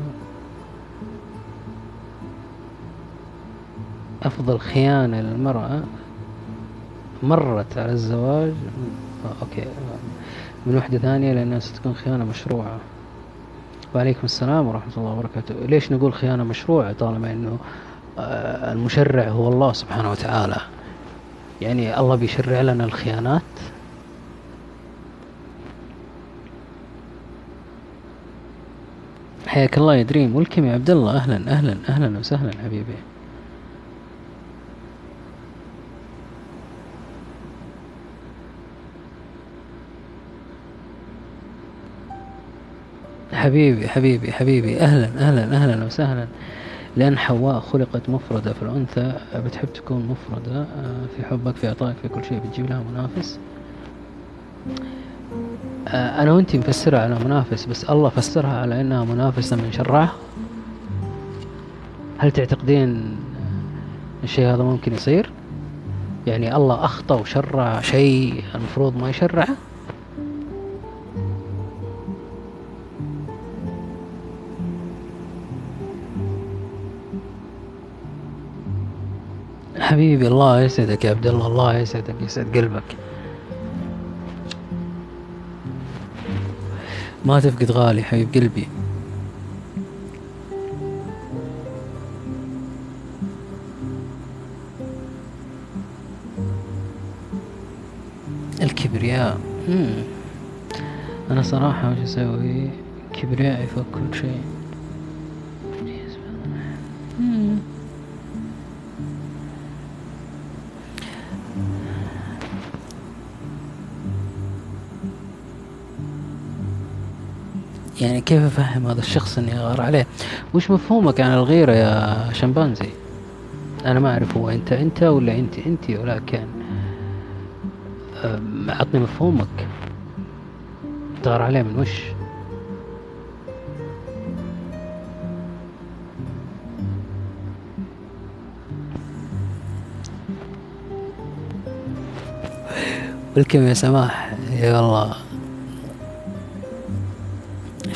أفضل خيانة للمرأة مرت على الزواج. آه، أوكي. من وحدة ثانية لأنها ستكون خيانة مشروعة. وعليكم السلام ورحمة الله وبركاته. ليش نقول خيانة مشروعة طالما أنه آه، المشرع هو الله سبحانه وتعالى؟ يعني الله بيشرع لنا الخيانات؟ حياك الله يا دريم. ولكم يا عبد الله. أهلا أهلا أهلا وسهلا حبيبي. حبيبي حبيبي حبيبي. أهلا أهلا أهلا وسهلا. لأن حواء خلقت مفردة في الأنثى. بتحب تكون مفردة آه، في حبك في عطائك في كل شيء. بتجيب لها منافس. آه، أنا وأنتي مفسرها على منافس بس الله فسرها على أنها منافسة من شرعه هل تعتقدين الشيء هذا ممكن يصير؟ يعني الله أخطأ وشرع شيء المفروض ما يشرعه؟ حبيبي الله يسعدك يا عبد الله الله يسعدك يسعد قلبك. ما تفقد غالي حبيب قلبي. الكبرياء. أنا صراحة وش أسوي؟ كبرياء يفك كل شيء. يعني كيف أفهم هذا الشخص إني أغار عليه؟ وش مفهومك عن الغيرة يا شمبانزي؟ أنا ما أعرف هو أنت أنت ولا أنت أنت ولكن اعطني مفهومك. تغار عليه من وش؟ ولكم يا سماح يا والله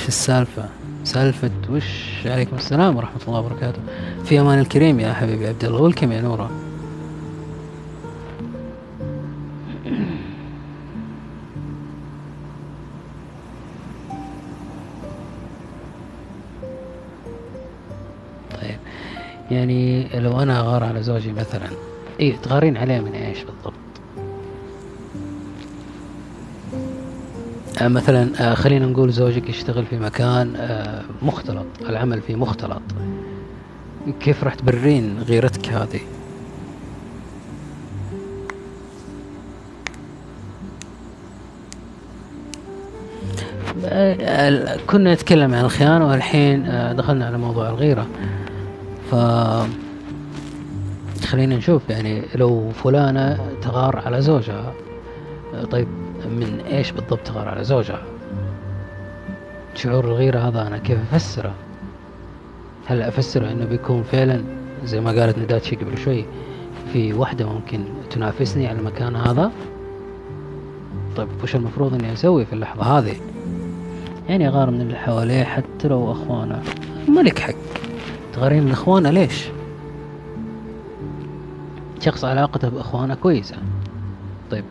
إيش السالفة؟ سالفة وش؟ عليكم السلام ورحمة الله وبركاته. في أمان الكريم يا حبيبي عبد الله ولكم يا نورة؟ طيب يعني لو أنا أغار على زوجي مثلا إيه تغارين عليه من إيش بالضبط؟ مثلا آه، خلينا نقول زوجك يشتغل في مكان آه، مختلط العمل فيه مختلط. كيف راح تبرين غيرتك هذه؟ كنا نتكلم عن الخيانة والحين دخلنا على موضوع الغيرة. ف خلينا نشوف يعني لو فلانة تغار على زوجها طيب من إيش بالضبط تغار على زوجها؟ شعور الغيرة هذا أنا كيف أفسره؟ هل أفسره إنه بيكون فعلا زي ما قالت نداتشي قبل شوي في وحدة ممكن تنافسني على المكان هذا؟ طيب وش المفروض إني أسوي في اللحظة هذه؟ يعني أغار من اللي حواليه حتى لو أخوانه. ملك حق تغارين من أخوانه ليش؟ شخص علاقته بأخوانه كويسة. طيب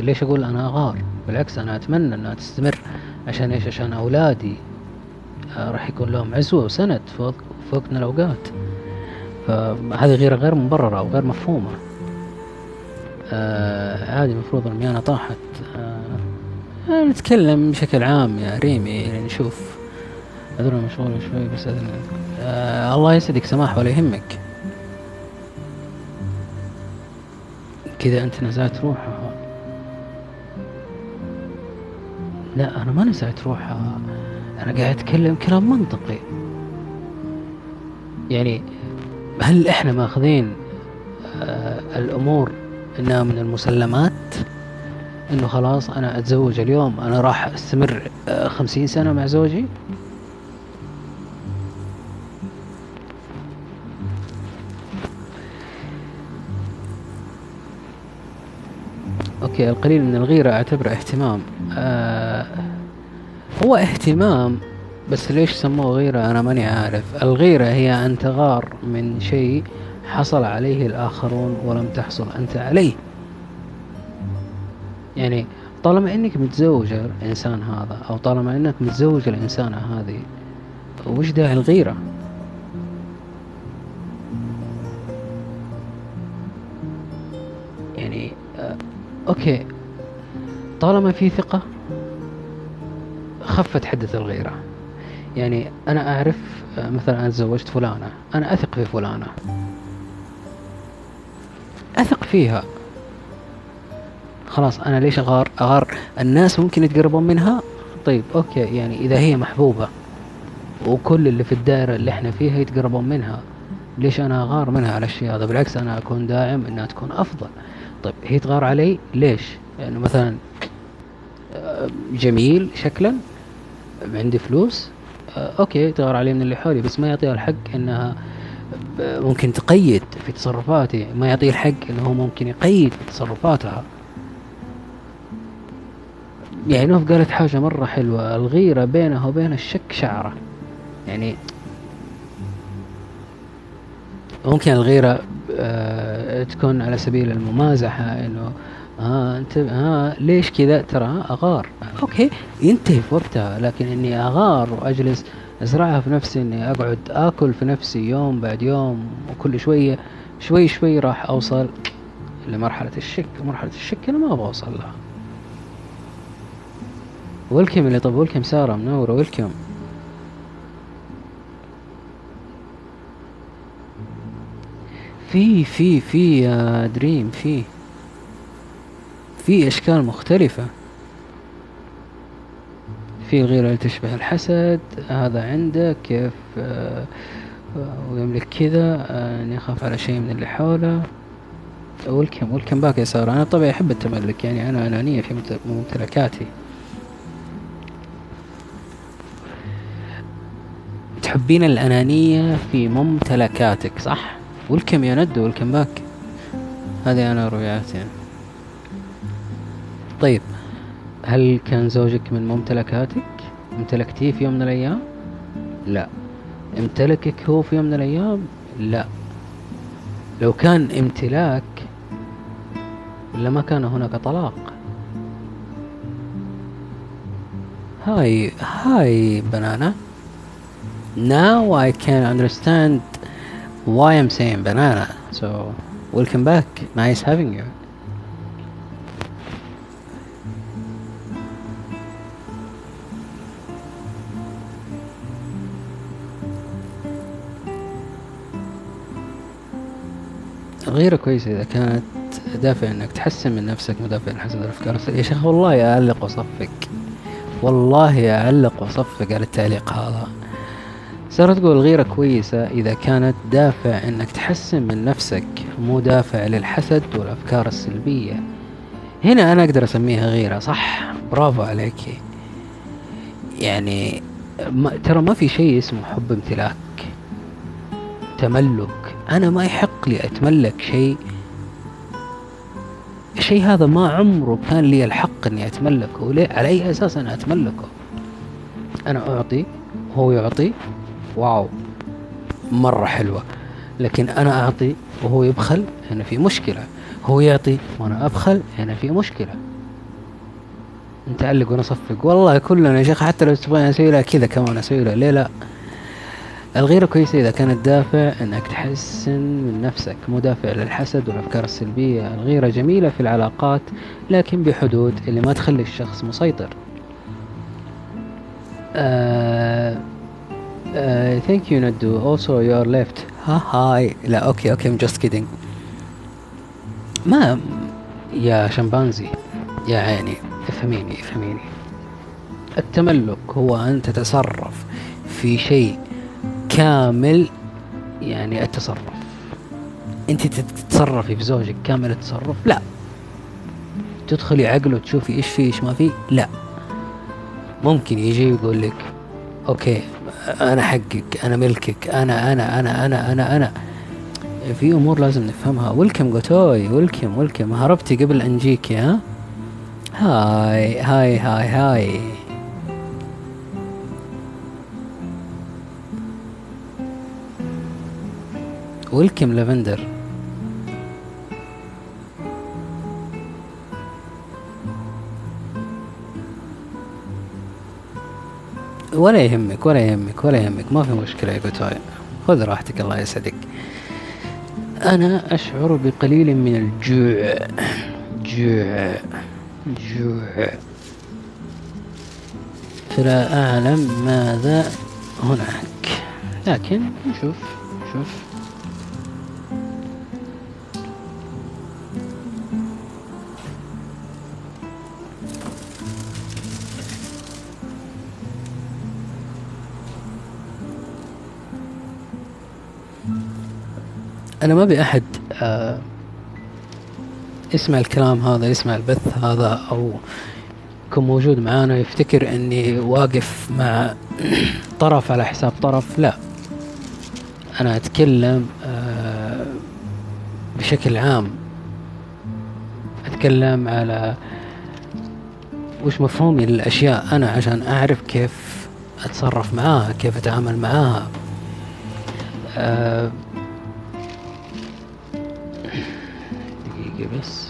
ليش أقول أنا اغار بالعكس أنا أتمنى أنها تستمر عشان إيش؟ عشان أولادي آه، راح يكون لهم عزوة وسند فوق فوقنا الأوقات. فهذه غير غير مبررة أو غير مفهومة. آه عادي المفروض الميانة طاحت. آه نتكلم بشكل عام يا ريمي يعني نشوف. أدري مشغول شوي بس آه الله يسعدك سماح ولا يهمك؟ كذا أنت نزعت روحها لا أنا ما نزعت روحها أنا قاعد أتكلم كلام منطقي. يعني هل إحنا ماخذين آه الأمور إنها من المسلمات؟ إنه خلاص أنا أتزوج اليوم أنا راح أستمر آه خمسين سنة مع زوجي؟ أوكي القليل من الغيرة أعتبره اهتمام. آه هو اهتمام بس ليش سموه غيرة؟ أنا ماني عارف. الغيرة هي أن تغار من شيء حصل عليه الآخرون ولم تحصل أنت عليه. يعني طالما إنك متزوج الإنسان هذا أو طالما إنك متزوج الإنسانة هذه وش داعي الغيرة؟ أوكي. طالما في ثقة خفت حدة الغيرة. يعني أنا أعرف آه، مثلا أنا تزوجت فلانة أنا أثق في فلانة. أثق فيها. خلاص أنا ليش أغار؟ أغار. الناس ممكن يتقربون منها؟ طيب أوكي. يعني إذا هي محبوبة وكل اللي في الدائرة اللي إحنا فيها يتقربون منها ليش أنا أغار منها على الشيء هذا؟ بالعكس أنا أكون داعم إنها تكون أفضل. طيب هي تغار علي ليش؟ يعني مثلا آه، جميل شكلا عندي فلوس آه، أوكي تغار علي من اللي حولي بس ما يعطيها الحق إنها ممكن تقيد في تصرفاتي ما يعطيه الحق إنه هو ممكن يقيد في تصرفاتها. يعني نوف قالت حاجة مرة حلوة الغيرة بينها وبين الشك شعرة يعني ممكن الغيرة آه تكون على سبيل الممازحة إنه ها أنت ها ليش كذا؟ ترى أغار. أوكي ينتهي في وقتها لكن إني أغار وأجلس أزرعها في نفسي إني أقعد آكل في نفسي يوم بعد يوم وكل شوية شوي شوي راح أوصل لمرحلة الشك. مرحلة الشك أنا ما أبغى أوصل لها. ويلكم اللي طب ويلكم سارة منورة ويلكم. في في في يا دريم في. في أشكال مختلفة. في الغيرة اللي تشبه الحسد هذا عنده كيف آه ويملك كذا آه اني اخاف على شيء من اللي حوله. ولكم ولكم باك يا سارة. أنا طبعا أحب التملك يعني أنا أنانية في ممتلكاتي. تحبين الأنانية في ممتلكاتك صح؟ والكم يا ند والكم باك هذه أنا رؤياتي. طيب هل كان زوجك من ممتلكاتك؟ امتلكتيه في يوم من الأيام؟ لا. امتلكك هو في يوم من الأيام؟ لا. لو كان امتلاك لما كان هناك طلاق. هاي هاي banana now I can understand why I'm saying banana so welcome back. Nice having you. غير كويسة إذا كانت دافع إنك تحسن من نفسك مدافع حسد الأفكار. يا شيخ والله أعلق وصفك والله أعلق وصفق على التعليق هذا. تقول الغيرة كويسة إذا كانت دافع إنك تحسن من نفسك مو دافع للحسد والأفكار السلبية. هنا أنا أقدر أسميها غيرة صح؟ برافو عليك. يعني ما ترى ما في شيء اسمه حب امتلاك تملك. أنا ما يحق لي أتملك شيء. الشيء هذا ما عمره كان لي الحق إني أتملكه وليه على أي أساس أنا أتملكه؟ أنا أعطي هو يعطي. واو مرة حلوة. لكن أنا أعطي وهو يبخل هنا في مشكلة. هو يعطي وأنا أبخل هنا في مشكلة. نتعلق ونصفق والله كلنا يا شيخ حتى لو تبغى أسوي لها كذا كمان أسوي لها. ليه لا؟ الغيرة كويسة إذا كانت دافع إنك تحسن من نفسك. مو دافع للحسد والأفكار السلبية. الغيرة جميلة في العلاقات لكن بحدود اللي ما تخلي الشخص مسيطر. uh, uh, thank you Nadu. Also your left. ها هاي لا okay okay I'm just kidding. ما يا شمبانزي يا عيني افهميني افهميني التملك هو أن تتصرف في شيء كامل يعني التصرف انت تتصرفي في زوجك كامل التصرف لا تدخلي عقله تشوفي إيش فيه إيش ما فيه لا ممكن يجي يقول لك okay أنا حقك أنا ملكك أنا أنا أنا أنا أنا أنا. في أمور لازم نفهمها. Welcome جوتوي welcome welcome هربتي قبل أن جيكي ها؟ هاي هاي هاي هاي. Welcome Lavender. ولا يهمك ولا يهمك ولا يهمك. ما في مشكلة يا كوتاي خذ راحتك الله يسعدك. أنا أشعر بقليل من الجوع. جوع. جوع. فلا أعلم ماذا هناك. لكن نشوف نشوف. أنا ما أبي أحد آه يسمع الكلام هذا يسمع البث هذا أو يكون موجود معانا يفتكر إني واقف مع (clears throat) طرف على حساب طرف لا. أنا أتكلم آه بشكل عام. أتكلم على وش مفهومي للأشياء أنا عشان أعرف كيف أتصرف معاها كيف أتعامل معاها. أه بس آه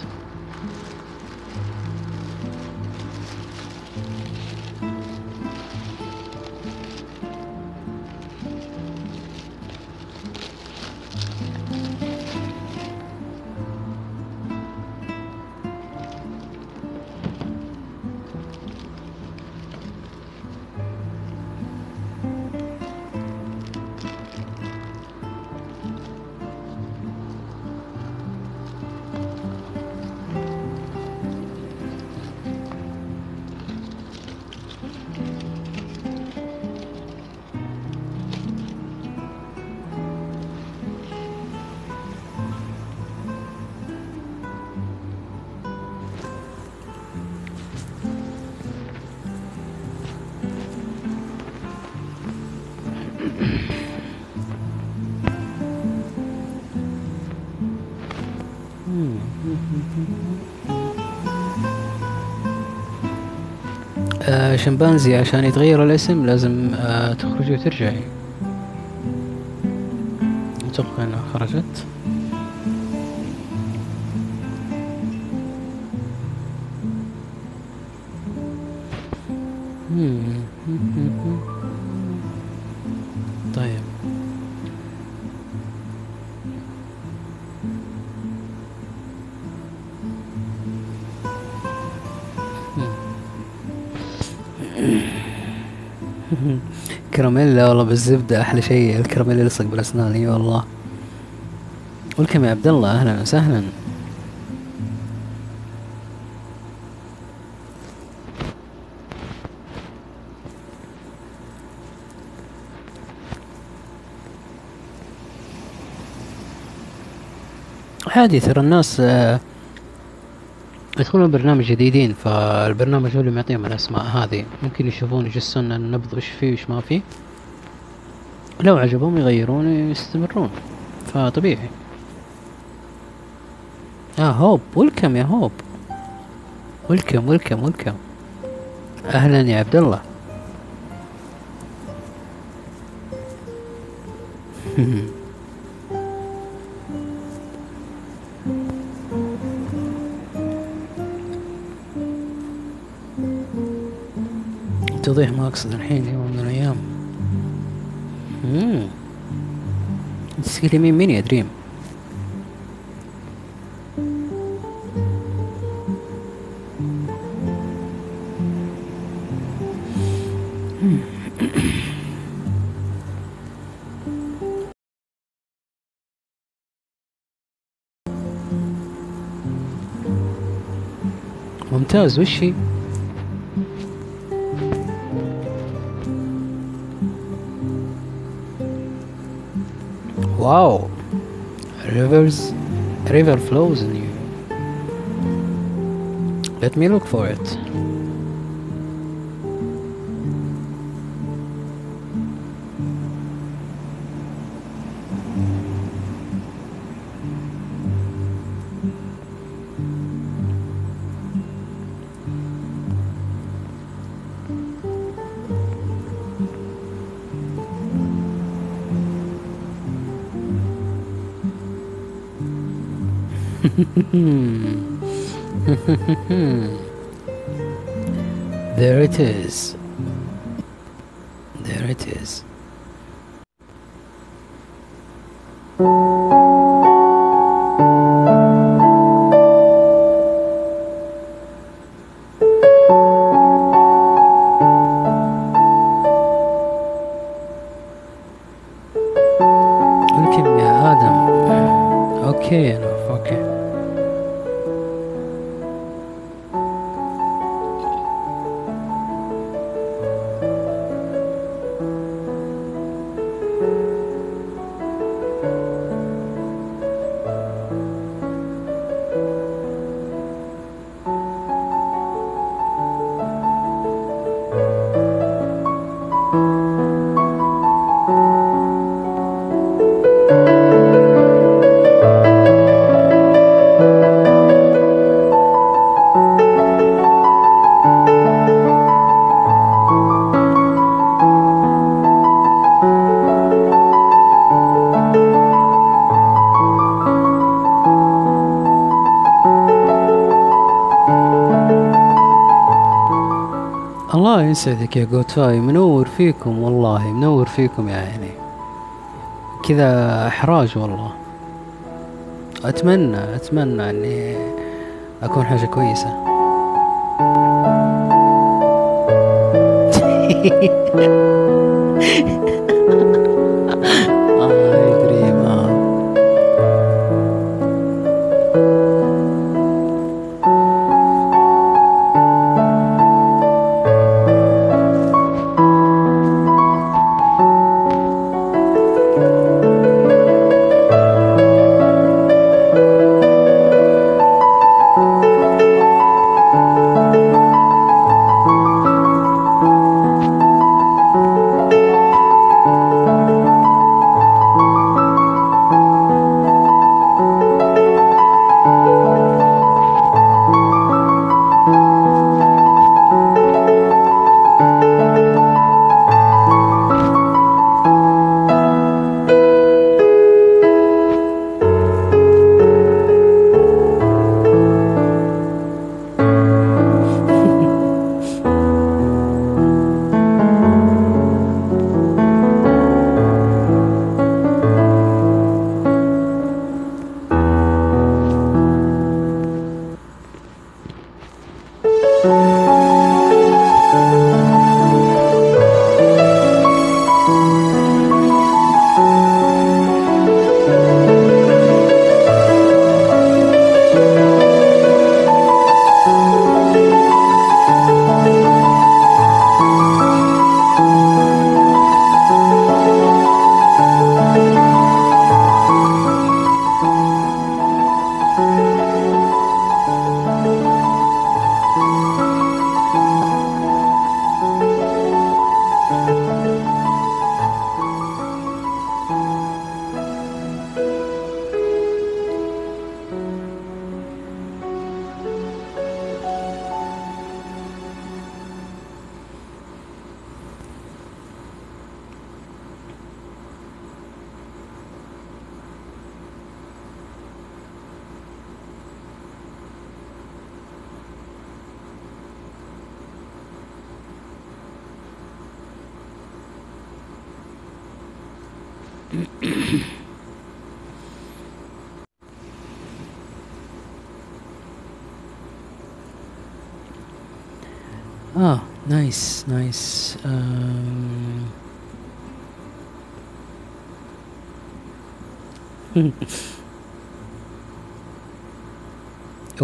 شمبانزي عشان يتغير الاسم لازم آه تخرجي وترجعي. أتوقع إنها خرجت. كراميلا والله بالزبدة أحلى شيء الكراميلا يلصق بالأسنان إي والله. ولكم يا عبد الله أهلا وسهلا. عادي ترى الناس آه، يدخلون البرنامج جديدين فالبرنامج هو اللي معطيهم الأسماء هذه. ممكن يشوفون يجسون النبض وش فيه وش ما فيه. لو عجبهم يغيرون ويستمرون. فطبيعي. آه هوب ويلكم يا هوب. ويلكم ويلكم ويلكم. أهلا يا عبد الله. (laughs) توضيح ما أقصد الحين يوم. من مم. تتكلمين مين يا دريم؟ ممتاز. وش Wow, rivers, river flows in you. Let me look for it. (laughs) there it is. There it is. يسعدك يا جوتفاي منور فيكم والله منور فيكم يا عيني. كذا إحراج والله. أتمنى أتمنى إني أكون حاجة كويسة. آه (laughs)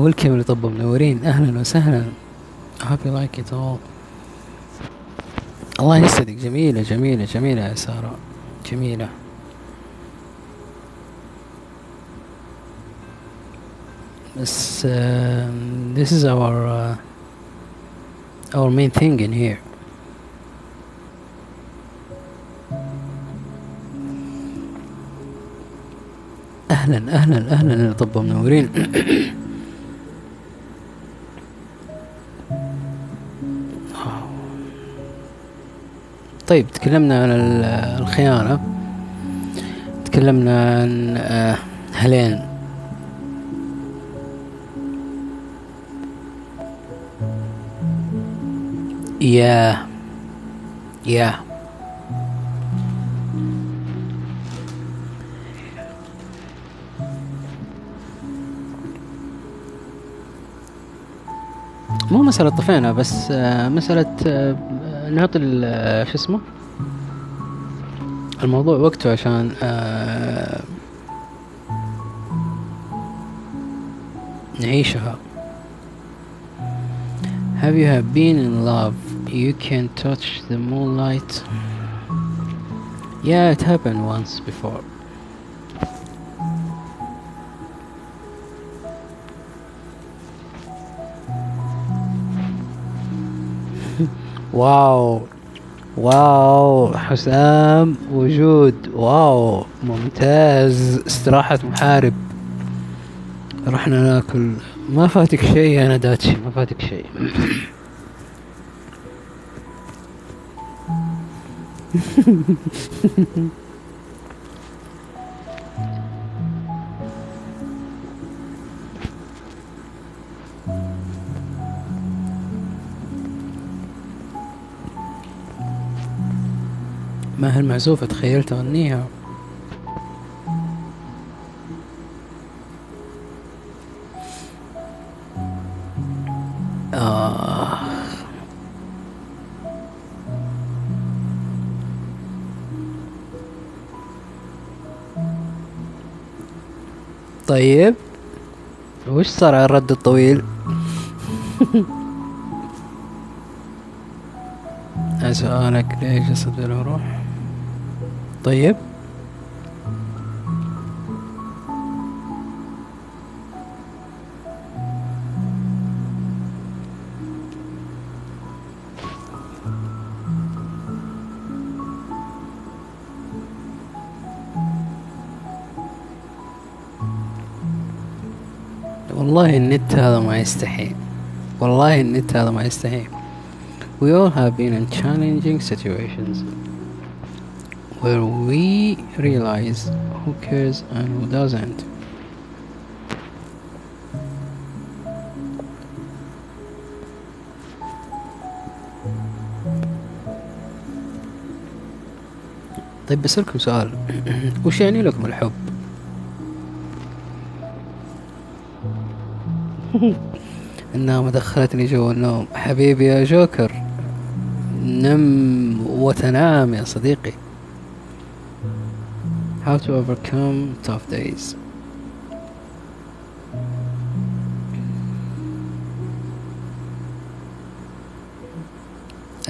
welcome لطب منورين أهلا وسهلا. You like it all. الله يسعدك. جميلة جميلة جميلة يا سارة. جميلة. بس this is our uh, our main thing in here. أهلا أهلا أهلا لطب منورين طيب تكلمنا عن الخيانة. تكلمنا عن آه، هلين يا يا. مو مسألة طفينا بس آه، مسألة آه، نعطي شو اسمه الموضوع وقته عشان نعيشها Have you have been in love? You can touch the moonlight. Yeah, it happened once before. واو. واو. حسام وجود. واو. ممتاز. استراحة محارب. رحنا ناكل. ما فاتك شيء أنا داتشي ما فاتك شيء. (laughs) ما هالمعزوفة تخيلت أغنيها آه. طيب. وش صار على الرد الطويل؟ (laughs) سؤالك ليش أصدق الروح طيب والله النت هذا ما يستحي والله النت هذا ما يستحي We all have been in challenging situations. Where we realize who cares and who doesn't. طيب بسألكم سؤال (clears throat) وش يعني لكم الحب؟ (laughs) النوم دخلتني جو النوم حبيبي يا جوكر نم وتنام يا صديقي How to overcome tough days.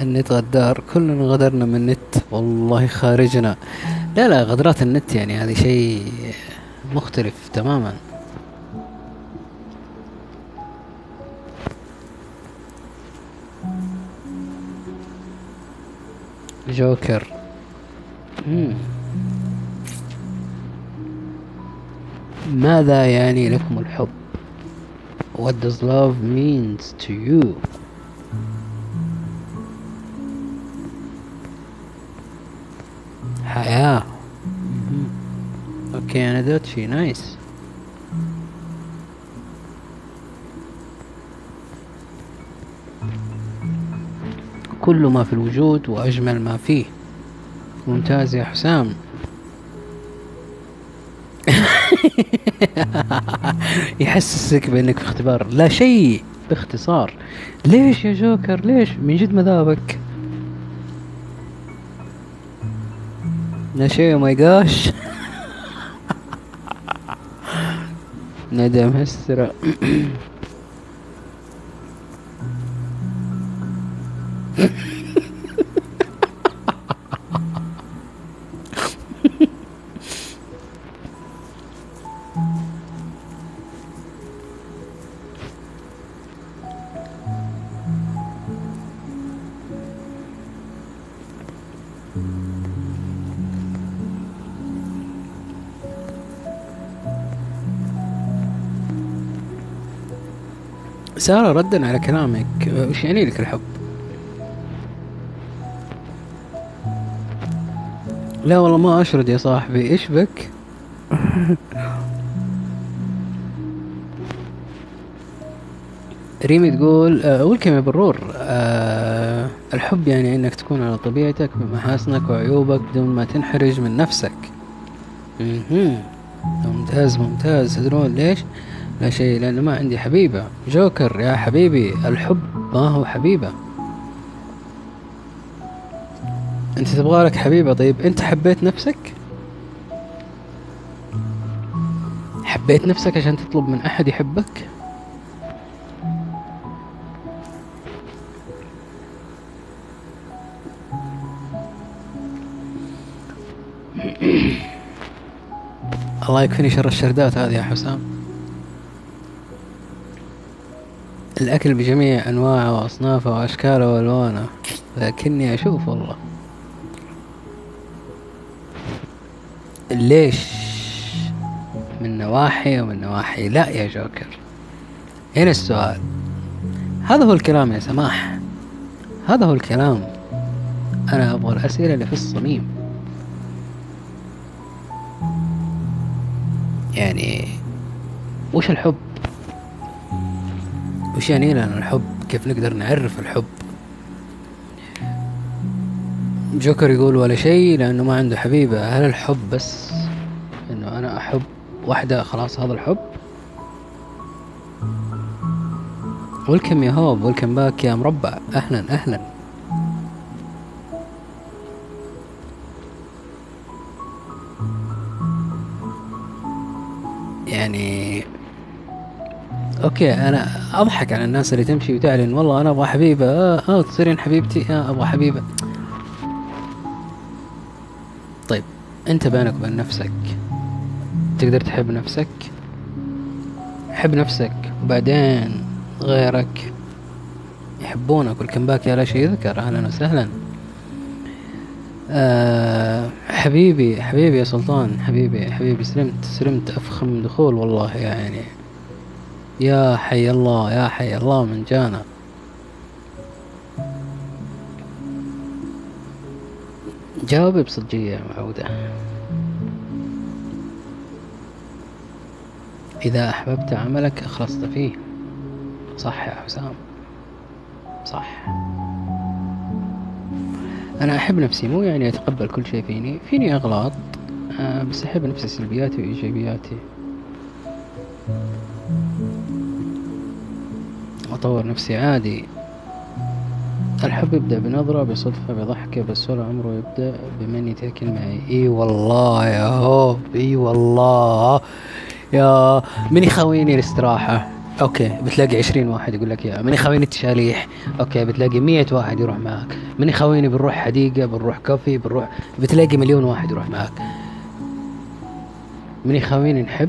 النت غدار. كلنا غدرنا من النت. والله خارجنا. لا لا غدرات النت يعني هذه شيء مختلف تماما. جوكر. مم. ماذا يعني لكم الحب؟ What does love means to you? حياة. Okay أنا دوتشي نايس كل ما في الوجود وأجمل ما فيه. ممتاز يا حسام. (laughs) يحسسك بأنك في اختبار. لا شيء باختصار. ليش يا جوكر؟ ليش؟ من جد مذابك. لا شيء ماي جاش ندى مهسترة سارة ردا على كلامك. وش يعني لك الحب؟ لا والله ما أشرد يا صاحبي. إيش بك؟ (laughs) ريمي تقول آه ولكم يا برور آه الحب يعني إنك تكون على طبيعتك بمحاسنك وعيوبك بدون ما تنحرج من نفسك. ممتاز ممتاز. تدرون ليش؟ لا شيء لأنه ما عندي حبيبة. جوكر يا حبيبي الحب ما هو حبيبة. أنت تبغى لك حبيبة؟ طيب أنت حبيت نفسك؟ حبيت نفسك عشان تطلب من أحد يحبك؟ (clears throat) الله يكفيني شر الشردات هذه يا حسام. الأكل بجميع أنواعه وأصنافه وأشكاله وألوانه لكني أشوف والله. ليش؟ من نواحي ومن نواحي. لا يا جوكر. هنا السؤال. هذا هو الكلام يا سماح. هذا هو الكلام. أنا أبغى الأسئلة اللي في الصميم. يعني وش الحب؟ وش يعني لنا الحب كيف نقدر نعرف الحب؟ جوكر يقول ولا شيء لأنه ما عنده حبيبة. هل الحب بس إنه أنا أحب واحدة خلاص هذا الحب؟ Welcome يا هوب welcome back يا مربع. أهلا أهلا. يعني okay أنا أضحك على الناس اللي تمشي وتعلن. والله أنا أبغى حبيبة. آه, آه تصيرين حبيبتي. آه أبغى حبيبة. طيب أنت بينك وبين نفسك تقدر تحب نفسك؟ حب نفسك وبعدين غيرك يحبونك والكمباك يا لا شيء يذكر. أهلا وسهلا. أه حبيبي حبيبي يا سلطان. حبيبي حبيبي سلمت سلمت أفخم دخول والله يعني. يا حي الله يا حي الله من جانا. جاوبي بصدقية يا معودة. إذا أحببت عملك أخلصت فيه. صح يا حسام. صح. أنا أحب نفسي مو يعني أتقبل كل شيء فيني. فيني أغلاط آه، بس أحب نفسي سلبياتي وإيجابياتي. أطور نفسي عادي. الحب يبدأ بنظرة بصدفة بضحكة بس ولا عمره يبدأ بمن يتأكل معي. إي والله يا هوب إي والله. يا من يخويني الاستراحة؟ okay بتلاقي عشرين واحد يقول لك يا. من يخويني التشاليح؟ okay بتلاقي مية واحد يروح معك. من يخويني بنروح حديقة بنروح كافي بنروح. بتلاقي مليون واحد يروح معك. من يخويني نحب؟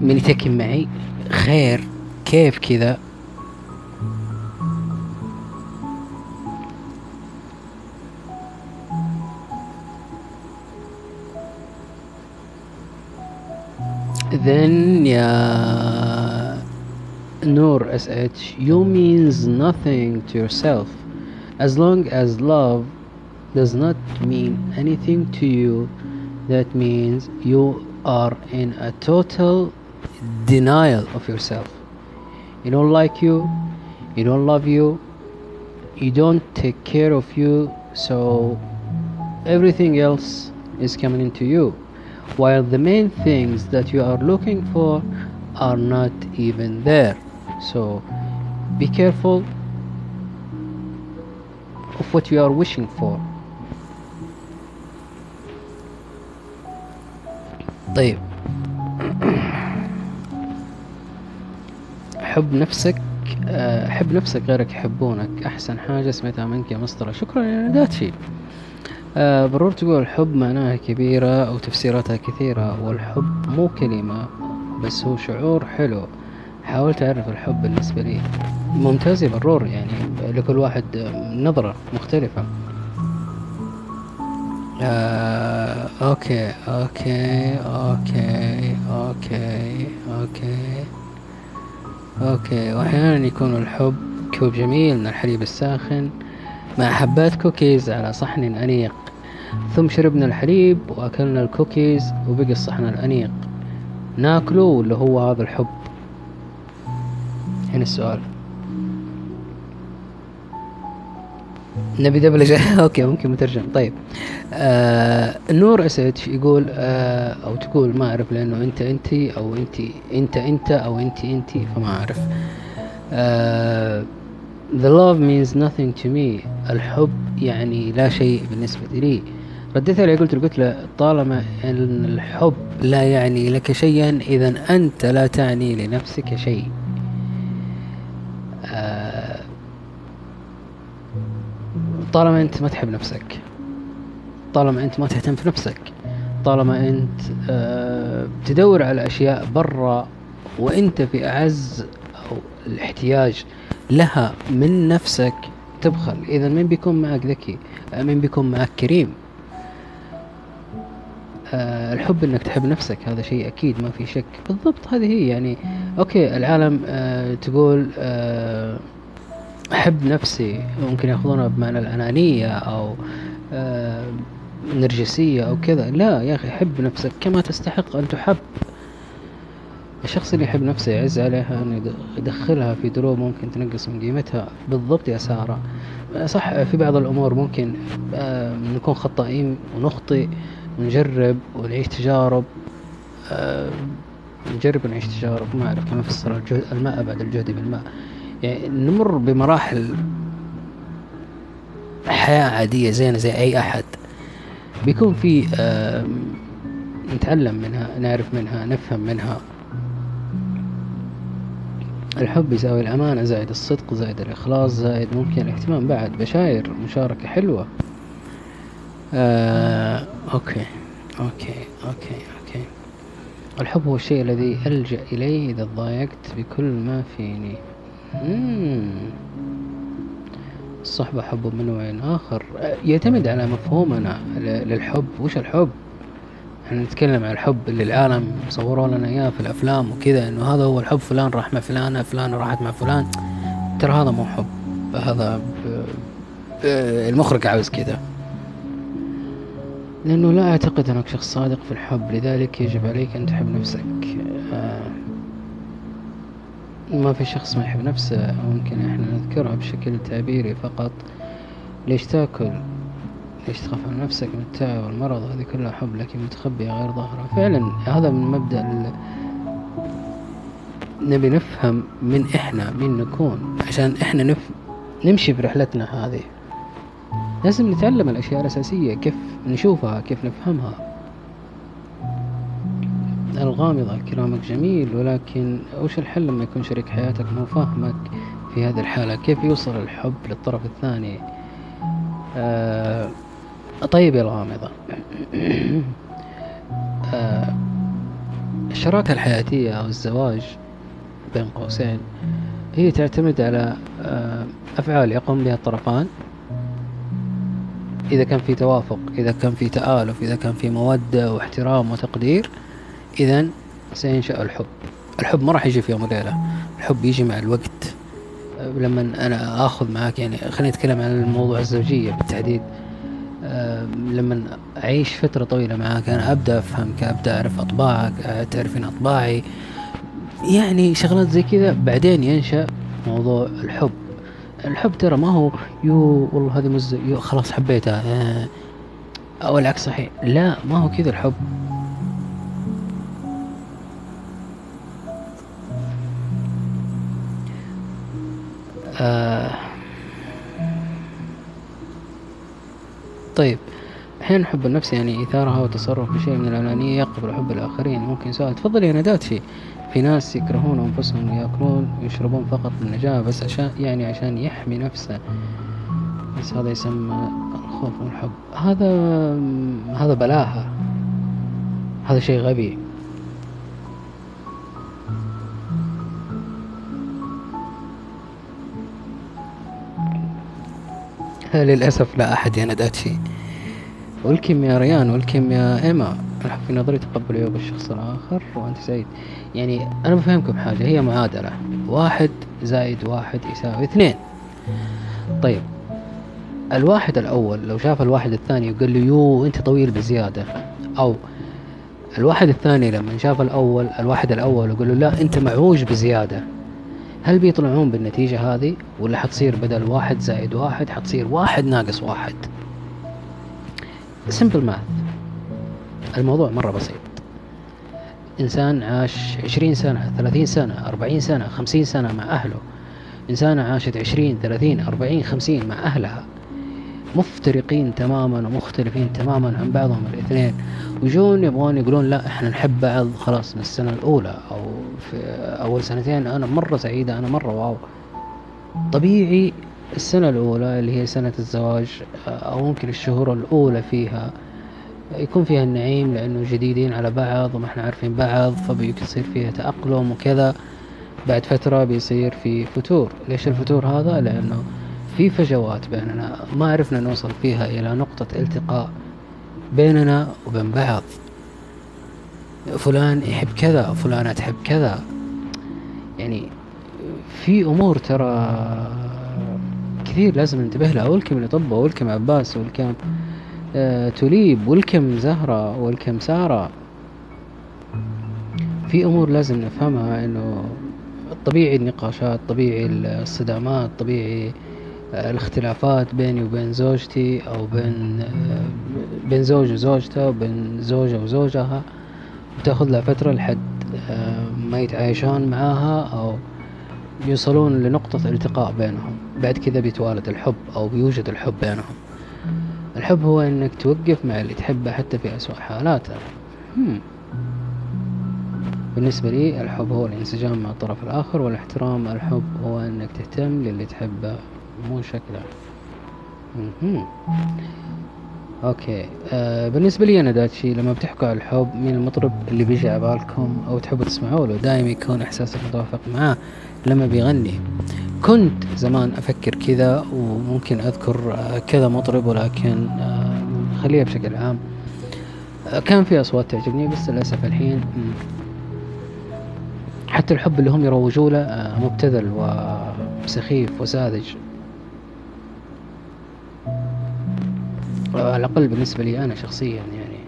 من يتكي معي؟ خير. كيف كذا. Then yeah, Noor SH, you means nothing to yourself. As long as love does not mean anything to you, that means you are in a total denial of yourself. you don't like you you don't love you you don't take care of you so everything else is coming into you while the main things that you are looking for are not even there. So be careful of what you are wishing for. طيب حب نفسك آه، حب نفسك غيرك يحبونك. أحسن حاجة سمعتها منك يا مسطرة شكرا يا نداتشي آه برور تقول الحب معناها كبيرة أو تفسيراتها كثيرة والحب مو كلمة بس هو شعور حلو. حاولت أعرف الحب بالنسبة لي ممتاز يا برور يعني لكل واحد نظرة مختلفة. آه okay okay okay okay okay. Okay وأحيانا يكون الحب كوب جميل من الحليب الساخن. مع حبات كوكيز على صحن أنيق. ثم شربنا الحليب وأكلنا الكوكيز وبقي الصحن الأنيق. ناكله ولا هو هذا الحب. هنا السؤال. نبي دبلجة (laughs) okay ممكن مترجم. طيب. آه نور أسد يقول آه أو تقول ما أعرف لأنه أنت أنت أو أنت أنت أنت أو أنت أنت فما أعرف. آه The love means nothing to me. الحب يعني لا شيء بالنسبة لي. رديت عليه قلت له قلت له طالما إن الحب لا يعني لك شيئا اذا أنت لا تعني لنفسك شيء. طالما أنت ما تحب نفسك. طالما أنت ما تهتم في نفسك. طالما أنت آه تدور على أشياء برا وأنت في أعز أو الاحتياج لها من نفسك تبخل. إذا من بيكون معك ذكي؟ من بيكون معك كريم. آه الحب إنك تحب نفسك هذا شيء أكيد ما في شك. بالضبط هذه هي يعني. أوكي العالم آه تقول آه أحب نفسي ممكن يأخذونها بمعنى الأنانية أو آه نرجسية أو كذا. لا يا أخي حب نفسك كما تستحق أن تحب. الشخص اللي يحب نفسه يعز عليها انه يدخلها في دروب ممكن تنقص من قيمتها. بالضبط يا سارة. صح في بعض الأمور ممكن آه نكون خطائين ونخطئ ونجرب ونعيش تجارب آه نجرب ونعيش تجارب. ما أعرف كيف افسر الجهد الماء بعد الجهد بالماء. يعني نمر بمراحل حياة عادية زينا زي أي أحد. بيكون في نتعلم منها نعرف منها نفهم منها. الحب يساوي الأمانة زائد الصدق زائد الإخلاص زائد ممكن الاهتمام بعد. بشاير مشاركة حلوة. آه okay okay okay okay. الحب هو الشيء الذي ألجأ إليه إذا ضايقت بكل ما فيني. الصحبة حب من نوع آخر؟ يعتمد على مفهومنا للحب. وش الحب؟ إحنا نتكلم عن الحب اللي العالم صوروا لنا إياه في الأفلام وكذا إنه هذا هو الحب فلان راح مع فلانة فلانة راحت مع فلان. ترى هذا مو حب. هذا المخرج عاوز كذا. لأنه لا أعتقد أنك شخص صادق في الحب لذلك يجب عليك أن تحب نفسك. ما في شخص ما يحب نفسه ممكن إحنا نذكرها بشكل تعبيري فقط. ليش تأكل؟ ليش تخاف على نفسك من التعب والمرض؟ هذه كلها حب لكن متخبية غير ظاهرة. فعلا هذا من مبدأ نبي نفهم من إحنا مين نكون. عشان إحنا نف... نمشي في رحلتنا هذه. لازم نتعلم الأشياء الأساسية كيف نشوفها كيف نفهمها. الغامضة كلامك جميل ولكن وش الحل لما يكون شريك حياتك مو فاهمك في هذه الحالة؟ كيف يوصل الحب للطرف الثاني؟ آه طيب يا الغامضة. (clears throat) آه الشراكة الحياتية أو الزواج بين قوسين هي تعتمد على آه أفعال يقوم بها الطرفان. إذا كان في توافق إذا كان في تآلف إذا كان في مودة واحترام وتقدير إذا سينشأ الحب. الحب ما راح يجي في يوم وليلة الحب يجي مع الوقت. لما أنا آخذ معك يعني خليني أتكلم عن الموضوع الزوجية بالتحديد. لما أعيش فترة طويلة معك أنا أبدأ أفهمك أبدأ أعرف أطباعك تعرفين أطباعي. يعني شغلات زي كذا. بعدين ينشأ موضوع الحب. الحب ترى ما هو يو والله هذه مز يو خلاص حبيتها. أو العكس صحيح. لا ما هو كذا الحب. آه. طيب أحيانا حب النفس يعني إثارها وتصرف بشيء من الأنانية يقبل حب الآخرين. ممكن سؤال تفضل يا ندات في في ناس يكرهون أنفسهم ويأكلون ويشربون فقط للنجاة بس عشان يعني عشان يحمي نفسه. بس هذا يسمى الخوف والحب. هذا هذا بلاهة. هذا شيء غبي. (laughs) للأسف لا أحد يندات شيء. يا ريان والكم يا إيما في نظري تقبل عيوب الشخص الآخر وأنت سعيد يعني أنا بفهمكم حاجة هي معادلة. واحد زائد واحد يساوي اثنين. طيب الواحد الأول لو شاف الواحد الثاني وقال له يو أنت طويل بزيادة. أو الواحد الثاني لما شاف الأول الواحد الأول وقال له لا أنت معوج بزيادة. هل بيطلعون بالنتيجة هذه ولا حتصير بدل واحد زائد واحد حتصير واحد ناقص واحد؟ سمبل ماث الموضوع مرة بسيط. إنسان عاش عشرين سنة ثلاثين سنة أربعين سنة خمسين سنة مع أهله. إنسانة عاشت عشرين ثلاثين أربعين خمسين مع أهلها. مفترقين تماما ومختلفين تماما عن بعضهم الاثنين. ويجون يبغون يقولون لا إحنا نحب بعض خلاص من السنة الأولى أو في أول سنتين. أنا مرة سعيدة أنا مرة واو. طبيعي السنة الأولى اللي هي سنة الزواج أو ممكن الشهور الأولى فيها يكون فيها النعيم لأنه جديدين على بعض وما إحنا عارفين بعض فبيصير فيها تأقلم وكذا. بعد فترة بيصير في فتور. ليش الفتور هذا؟ لأنه في فجوات بيننا. ما عرفنا نوصل فيها إلى نقطة التقاء بيننا وبين بعض. فلان يحب كذا فلانة تحب كذا. يعني في أمور ترى كثير لازم ننتبه لها. ولكم لطبة ولكم عباس ولكم آه توليب ولكم زهرة ولكم سارة. في أمور لازم نفهمها إنه طبيعي النقاشات طبيعي الصدامات طبيعي الاختلافات بيني وبين زوجتي أو بين بين زوج وزوجته وبين زوجة وزوجها. بتأخذ لها فترة لحد آه، ما يتعايشون معاها أو يوصلون لنقطة التقاء بينهم. بعد كذا بيتوالد الحب أو بيوجد الحب بينهم. الحب هو إنك توقف مع اللي تحبه حتى في أسوأ حالاته. بالنسبة لي الحب هو الانسجام مع الطرف الآخر والاحترام الحب هو أنك تهتم للي تحبه. مو شكله. أوكي. آه بالنسبة لي أنا داتشي لما بتحكوا على الحب مين المطرب اللي بيجي على بالكم أو تحبوا تسمعوا له دائما يكون احساسك متوافق معاه لما بيغني. كنت زمان أفكر كذا وممكن أذكر آه كذا مطرب ولكن آه خليها بشكل عام. آه كان في أصوات تعجبني بس للأسف الحين حتى الحب اللي هم يروجوا له آه مبتذل وسخيف وساذج. على الأقل بالنسبة لي أنا شخصيا يعني.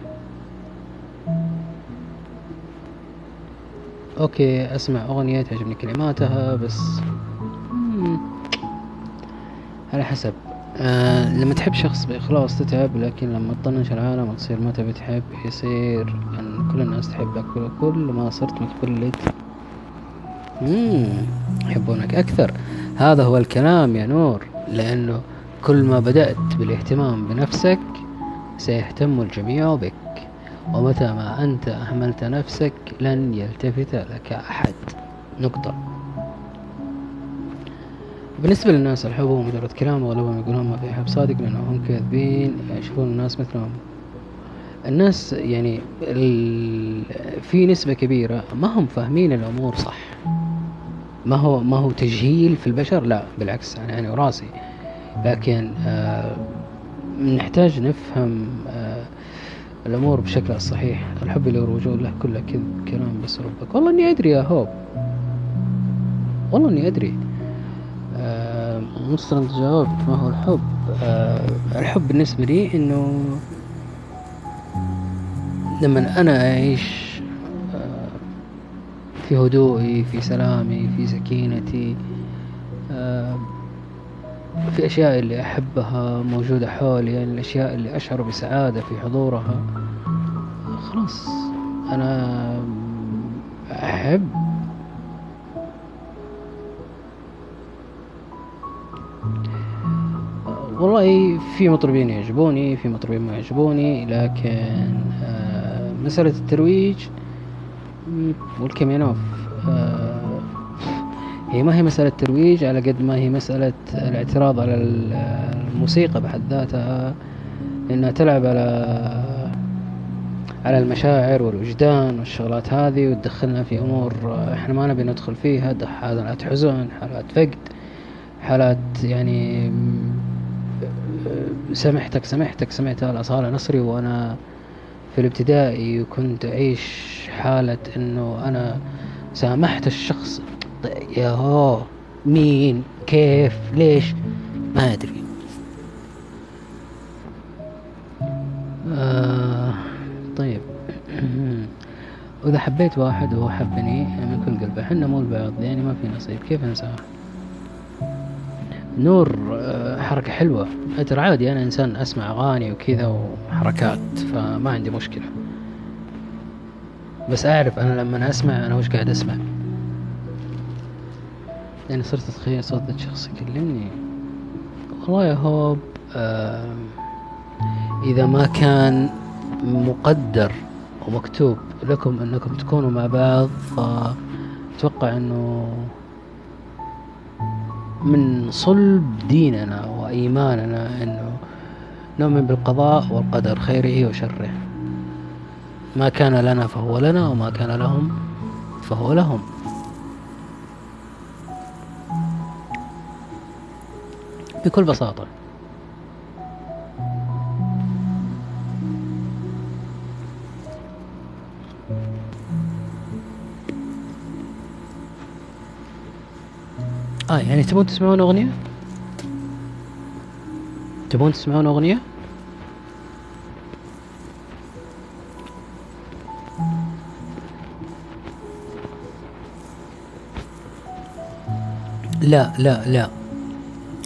أوكي أسمع أغنية تعجبني كلماتها بس على حسب. آه لما تحب شخص بإخلاص تتعب لكن لما تطنش العالم وتصير ما تبي تحب يصير أن كل الناس تحبك كل ما صرت متولد يحبونك أكثر. هذا هو الكلام يا نور لأنه كل ما بدأت بالاهتمام بنفسك سيهتم الجميع بك. ومتى ما أنت أهملت نفسك لن يلتفت لك أحد. نقطة. بالنسبة للناس الحب مجرد كلام أغلبهم يقولون ما في حب صادق لأنهم كاذبين يشوفون الناس مثلهم. الناس يعني في نسبة كبيرة ما هم فاهمين الأمور صح. ما هو ما هو تجهيل في البشر؟ لا بالعكس أنا يعني وراسي. لكن آه، نحتاج نفهم آه، الأمور بشكل صحيح. الحب اللي يروجون له كله كذب كلام بس ربك. والله إني أدري يا هوب. والله إني أدري. آه، مستند جاوبت ما هو الحب. الحب بالنسبة لي إنه لما أنا أعيش في هدوئي في سلامي في سكينتي في أشياء اللي أحبها موجودة حولي يعني الأشياء اللي أشعر بسعادة في حضورها. خلاص أنا أحب. والله في مطربين يعجبوني في مطربين ما يعجبوني لكن آه مسألة الترويج والكامينوف آه هي ما هي مسألة ترويج على قد ما هي مسألة الاعتراض على الموسيقى بحد ذاتها انها تلعب على على المشاعر والوجدان والشغلات هذه وتدخلنا في أمور إحنا ما نبي ندخل فيها حالات حزن حالات فقد حالات يعني سمحتك سمحتك سمعتها الأصالة نصري وأنا في الابتدائي وكنت أعيش حالة إنه أنا سامحت الشخص. يا هو مين كيف ليش؟ ما أدري. آه طيب. (clears throat) وإذا حبيت واحد وهو حبني من كل قلبه حنا مو البعض يعني ما في نصيب. كيف نساه نور آه، حركة حلوة. ترى عادي أنا إنسان أسمع أغاني وكذا وحركات فما عندي مشكلة. بس أعرف أنا لما أسمع أنا وش قاعد أسمع. يعني صرت أتخيل صوت شخص يكلمني. والله يا هوب آه إذا ما كان مقدر ومكتوب لكم أنكم تكونوا مع بعض فأتوقع أنه من صلب ديننا وإيماننا أنه نؤمن بالقضاء والقدر خيره وشره. ما كان لنا فهو لنا وما كان لهم فهو لهم. بكل بساطة آه يعني تبون تسمعون أغنية؟ تبون تسمعون أغنية؟ لا لا لا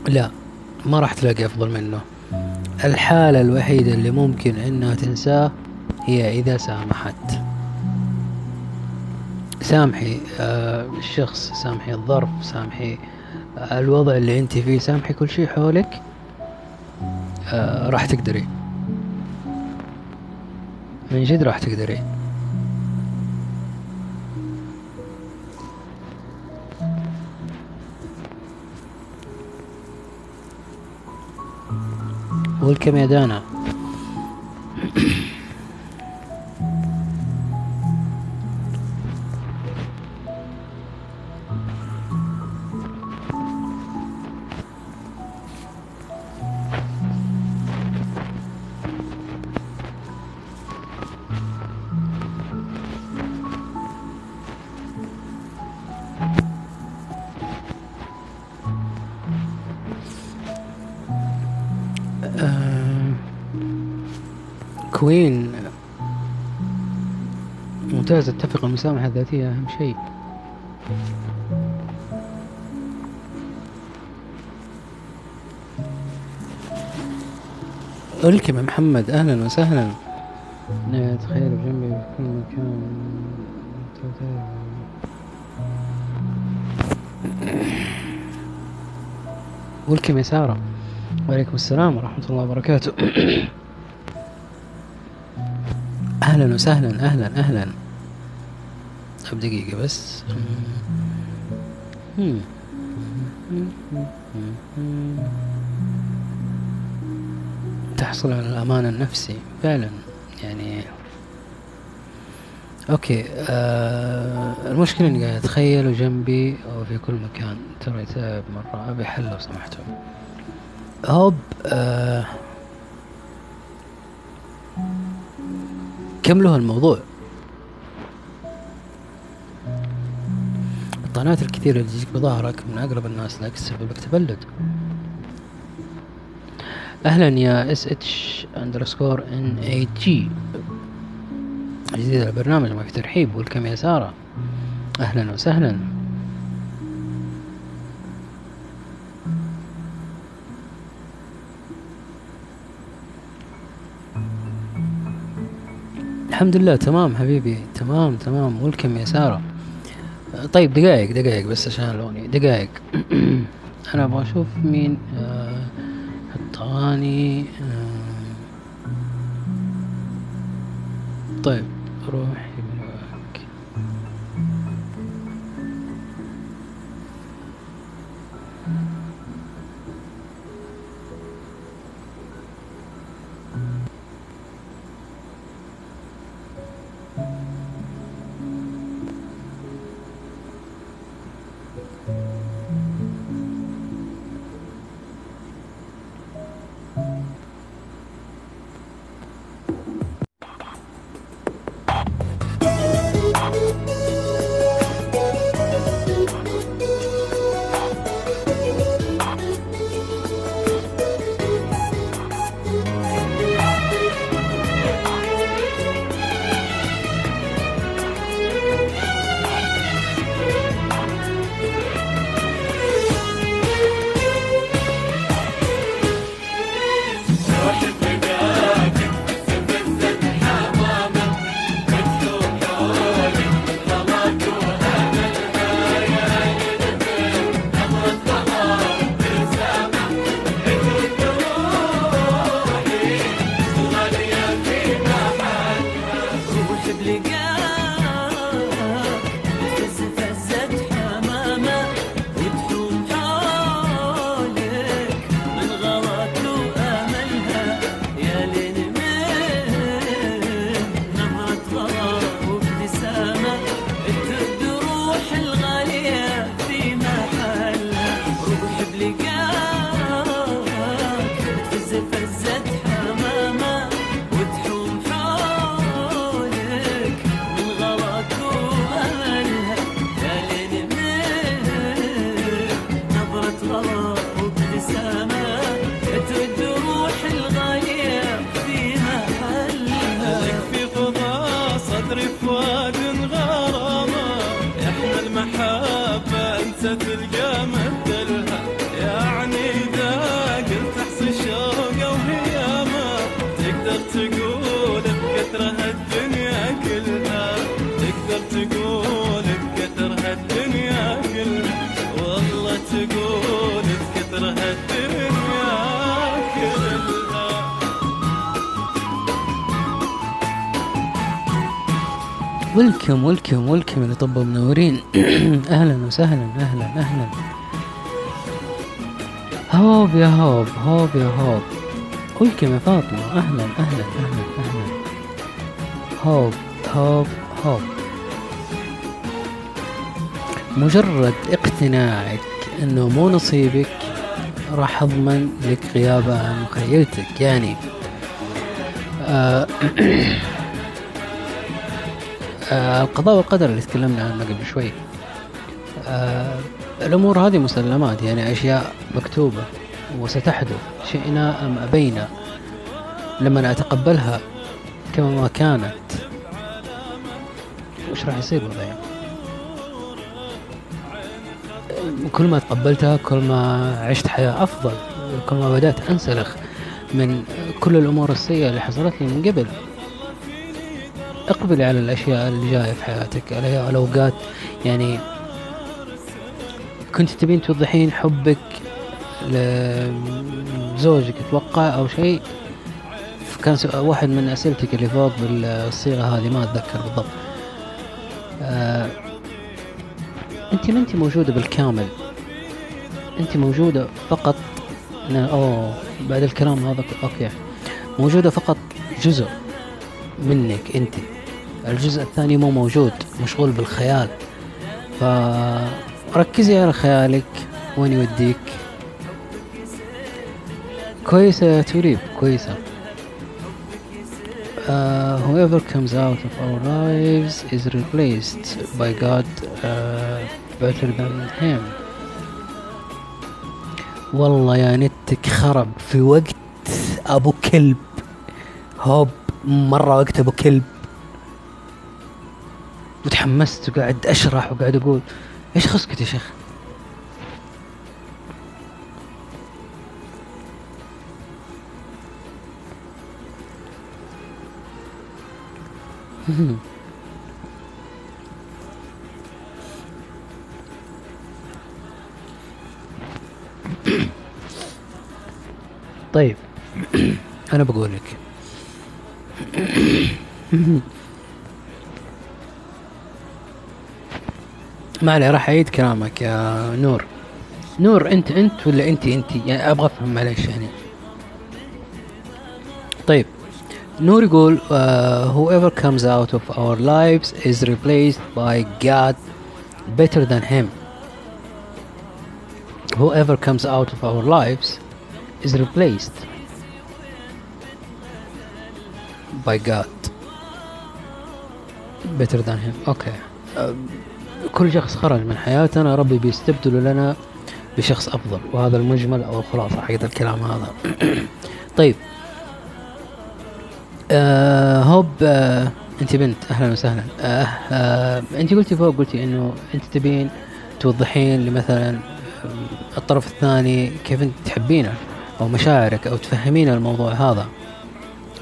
لا ما راح تلاقي أفضل منه. الحالة الوحيدة اللي ممكن إنها تنساه هي إذا سامحت. سامحي آه الشخص سامحي الظرف سامحي آه الوضع اللي أنت فيه سامحي كل شيء حولك آه راح تقدري. من جد راح تقدري. والكم ممتاز اتفق المسامحة الذاتية أهم شيء. ألكم يا محمد أهلا وسهلا. تخيل بجنبي في كل مكان ولكم يا سارة وعليكم السلام ورحمة الله وبركاته. أهلا وسهلا أهلا أهلا. طب دقيقة بس. تحصل على الأمان النفسي فعلا. يعني أوكي آه المشكلة إني قاعد أتخيل جنبي أو في كل مكان. ترى تعب مرة أبي حل لو سمحتوا. هوب آه كم له الموضوع؟ الطعنات الكثيرة اللي تجيك بظهرك من أقرب الناس لك تسبب تبلد. أهلا يا S H underscore N A G جديد البرنامج ما في ترحيب welcome يا سارة. أهلا وسهلا. الحمد لله تمام حبيبي تمام تمام. ولكم يا سارة. طيب دقائق دقائق بس عشان الاغنية دقائق (clears throat) أنا أبغى أشوف مين آه، حط القحطاني آه، طيب. طبوا منورين. (clears throat) أهلا وسهلا أهلا أهلا. هوب يا هوب هوب يا هوب. Welcome يا فاطمة. أهلا أهلا أهلا أهلا. هوب هوب هوب. مجرد اقتناعك إنه مو نصيبك راح أضمن لك غيابة عن مخيلتك. يعني آه (clears throat) آه، القضاء والقدر اللي تكلمنا عنه قبل شوي. آه، الأمور هذه مسلمات يعني أشياء مكتوبة وستحدث شئنا أم أبينا. لما أتقبلها كما ما كانت. وش راح يصير وضعي كل ما تقبلتها كل ما عشت حياة أفضل كل ما بدأت أنسلخ من كل الأمور السيئة اللي حصلت لي من قبل. اقبلي على الأشياء اللي جاية في حياتك على الاوقات يعني كنت تبين توضحين حبك لزوجك أتوقع أو شيء كان واحد من أسئلتك اللي فوق بالصيغة هذه ما أتذكر بالضبط. آه أنت ما أنت موجودة بالكامل؟ أنت موجودة فقط أوه بعد الكلام هذا أوكي. موجودة فقط جزء منك أنت. الجزء الثاني مو موجود مشغول بالخيال. فركزي على خيالك وين يوديك؟ كويسة يا توريب كويسة. Uh, whoever comes out of our lives is replaced by God uh, better than him. والله يا نتك خرب في وقت أبو كلب. هوب مرة وقت أبو كلب. وتحمست وقاعد أشرح وقاعد أقول. إيش خصك يا شيخ؟ (laughs) طيب أنا بقول لك. ما عليه راح اعيد كلامك يا نور نور انت انت ولا انت انت يعني أبغى افهم معلش يعني طيب نور يقول uh, whoever comes out of our lives is replaced by God better than him whoever comes out of our lives is replaced by God better than him أوكي أه، كل شخص خرج من حياتنا ربي بيستبدل لنا بشخص أفضل وهذا المجمل أو الخلاصة حقت الكلام هذا. (clears throat) طيب. آه هوب آه أنت بنت أهلا وسهلا. آه آه أنت قلتي فوق قلتي إنه أنت تبين توضحين لمثلا آه، الطرف الثاني كيف أنت تحبينه أو مشاعرك أو تفهمين الموضوع هذا.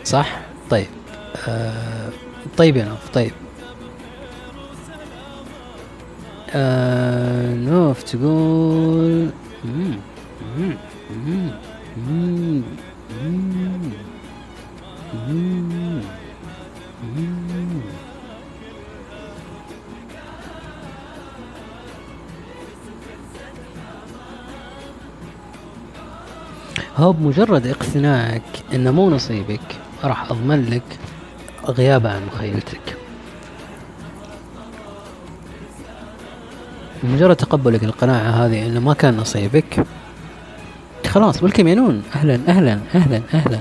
صح؟ طيب. آه طيب يا نوف طيب. آه نوف تقول مم، مم، مم، مم، مم، مم،. هو بمجرد اقتناعك إنه مو نصيبك راح أضمن لك غيابة عن مخيلتك بمجرد تقبلك القناعة هذه إنه ما كان نصيبك خلاص ولكم يا نون أهلا أهلا أهلا أهلا.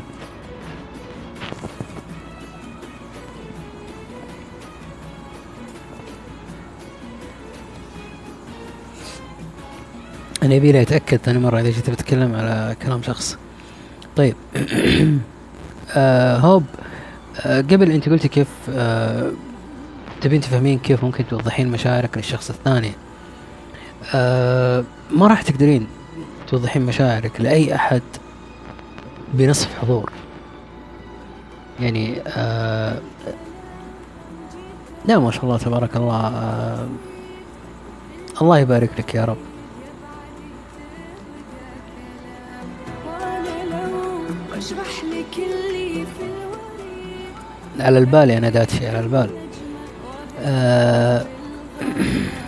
أنا يبي لي أتأكد ثاني مرة إذا جيت بتكلم على كلام شخص. طيب. (clears throat) آه هوب. آه قبل أنت قلتي كيف آه تبين تفهمين كيف ممكن توضحين مشاعرك للشخص الثاني. آه ما راح تقدرين توضحين مشاعرك لأي أحد بنصف حضور. يعني آه لا ما شاء الله تبارك الله آه الله يبارك لك يا رب. على البال يا نداتشي على البال. آه (clears throat)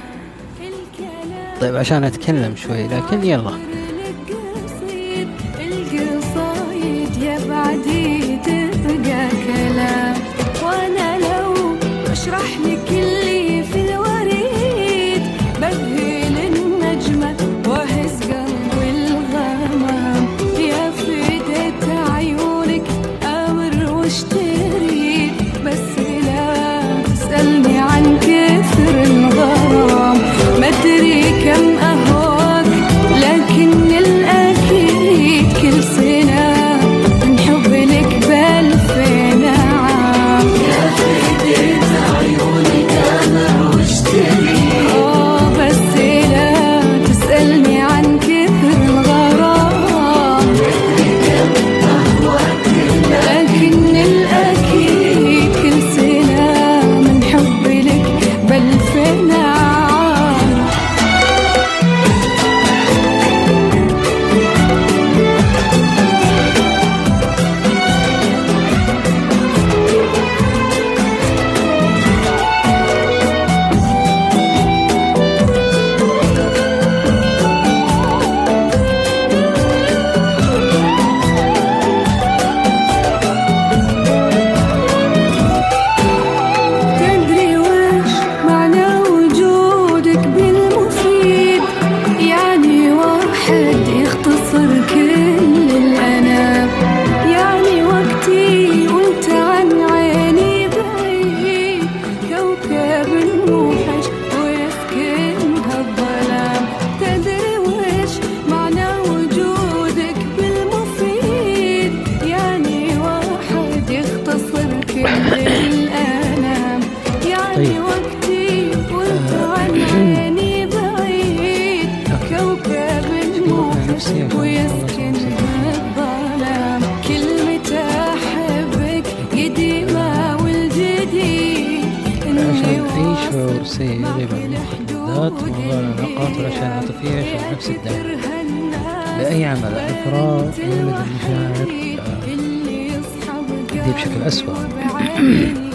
طيب عشان أتكلم شوي لكن يلا. يا بعدي تبقى كلام. وأنا لو أشرح لك الفراغ يولد المشاعر دي بشكل أسوأ. (clears throat)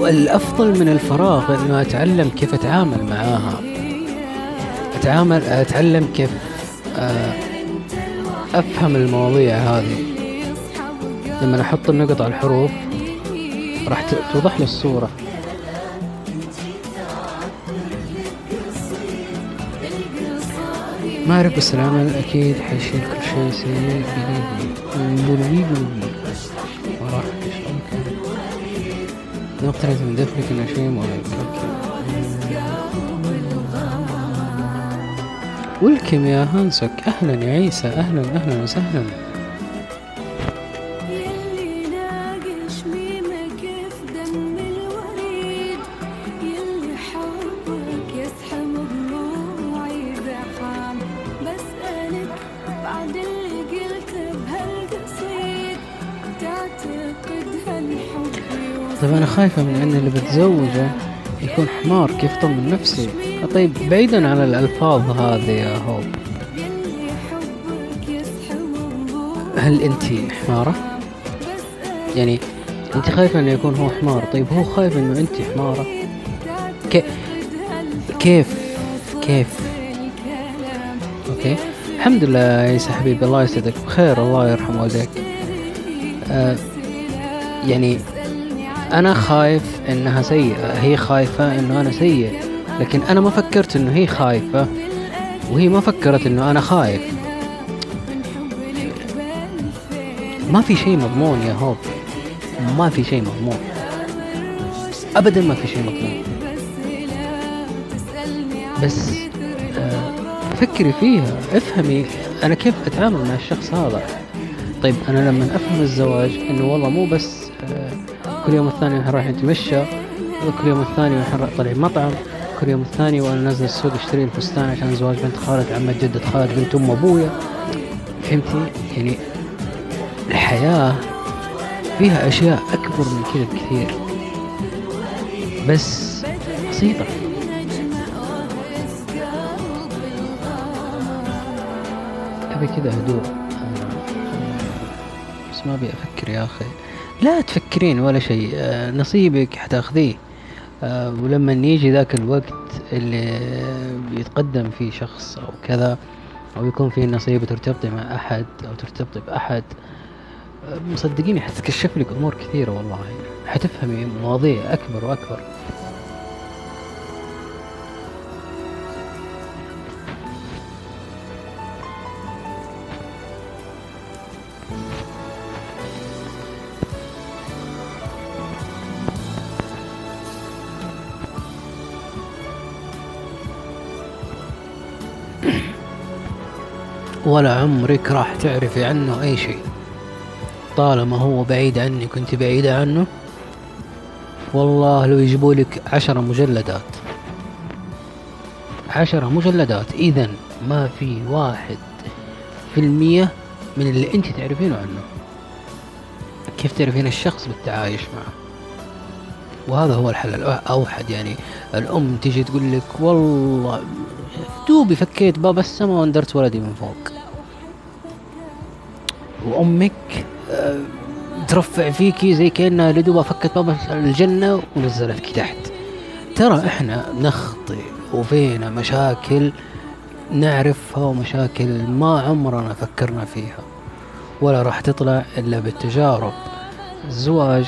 والأفضل من الفراغ إنه أتعلم كيف أتعامل معاها. أتعامل أتعلم كيف آه، أفهم المواضيع هذه. لما أحط النقط على الحروف راح توضح لي الصورة. ما بس العمل أكيد حيشيل كل شيء سيء بليبي بلوي وراح لو اقتربت من دفنك إنه شيء مهم ولكم يا هانسك أهلا يا عيسى. أهلا أهلا وسهلا خايفة من إن اللي بتزوجه يكون حمار كيف طمن نفسي؟ طيب بعيدا عن الألفاظ هذه يا هوب. هل أنت حمارة؟ يعني أنت خايفة إنه يكون هو حمار؟ طيب هو خايف إنه أنت حمارة؟ كي... كيف؟ كيف؟ أوكي. الحمد لله يا عيسى حبيبي الله يسعدك. بخير الله يرحم والديك آه يعني أنا خايف إنها سيئة. هي خايفة إنه أنا سيء. لكن أنا ما فكرت إنه هي خايفة وهي ما فكرت إنه أنا خايف. ما في شيء مضمون يا هوب. ما في شيء مضمون. ابدا ما في شيء مضمون. بس آه، فكري فيها افهمي أنا كيف أتعامل مع الشخص هذا. طيب أنا لما أفهم الزواج إنه والله مو بس آه، كل يوم الثاني إحنا رايحين نتمشى كل يوم الثاني إحنا طالعين مطعم كل يوم الثاني وأنا نازل السوق أشتري الفستان عشان زواج بنت خالة عمة جدة خالة بنت أم أبويا. فهمتي؟ يعني الحياة فيها أشياء أكبر من كذا بكثير. بس بسيطة. أبي كذا هدوء. بس ما أبي أفكر يا أخي. لا تفكرين ولا شيء. آه، نصيبك حتاخذيه. آه، ولما يجي ذاك الوقت اللي بيتقدم فيه شخص أو كذا أو يكون فيه نصيب وترتبطي مع أحد أو ترتبطي بأحد مصدقيني حتتكشف لك أمور كثيرة والله. حتفهمي مواضيع أكبر وأكبر. ولا عمرك راح تعرفي عنه أي شيء. طالما هو بعيد عني كنت بعيدة عنه والله لو يجيبوا لك عشرة مجلدات. عشرة مجلدات. إذا ما في واحد في المية من اللي أنت تعرفينه عنه. كيف تعرفين الشخص بالتعايش معه؟ وهذا هو الحل الأوحد. يعني الأم تيجي تقول لك والله دوبي فكيت باب السماء واندرت ولدي من فوق. وأمك آه، ترفع فيكي زي كأنها لدوبها فكت باب الجنة ونزلتك تحت. ترى إحنا نخطئ وفينا مشاكل نعرفها ومشاكل ما عمرنا فكرنا فيها. ولا راح تطلع إلا بالتجارب. الزواج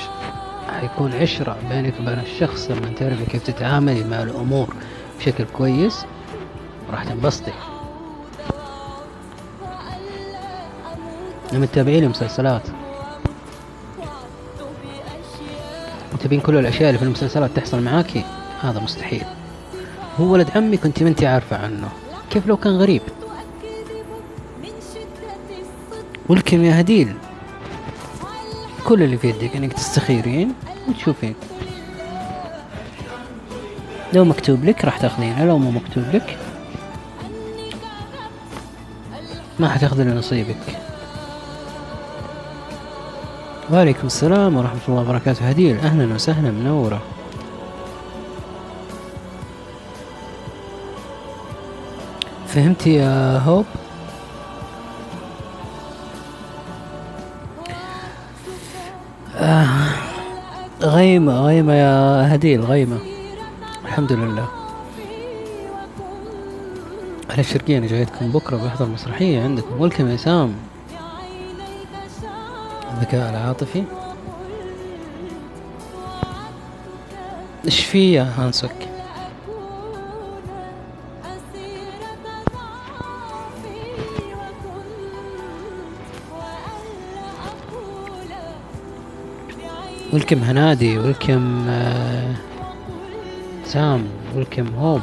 حيكون عشرة بينك وبين الشخص لما تعرفي كيف تتعاملي مع الأمور بشكل كويس. راح تنبسطي. لما تتابعين مسلسلات وتبين كل الأشياء اللي في المسلسلات تحصل معاكي؟ هذا مستحيل. هو ولد عمي كنت ما انت عارفة عنه. كيف لو كان غريب؟ ولكم يا هديل كل اللي في يدك إنك تستخيرين وتشوفين. لو مكتوب لك راح تاخذينه لو مو مكتوب لك ما حتاخذي إلا نصيبك. وعليكم السلام ورحمة الله وبركاته. هديل أهلا وسهلا منورة فهمتي يا هوب؟ آه غيمة غيمة يا هديل غيمة. الحمد لله. أهل الشرقية أنا جايتكم بكرة بحضر مسرحية عندكم. ولكم يا سام. الذكاء العاطفي. إيش في يا هانسوك؟ ولكم هنادي ولكم سام ولكم هوب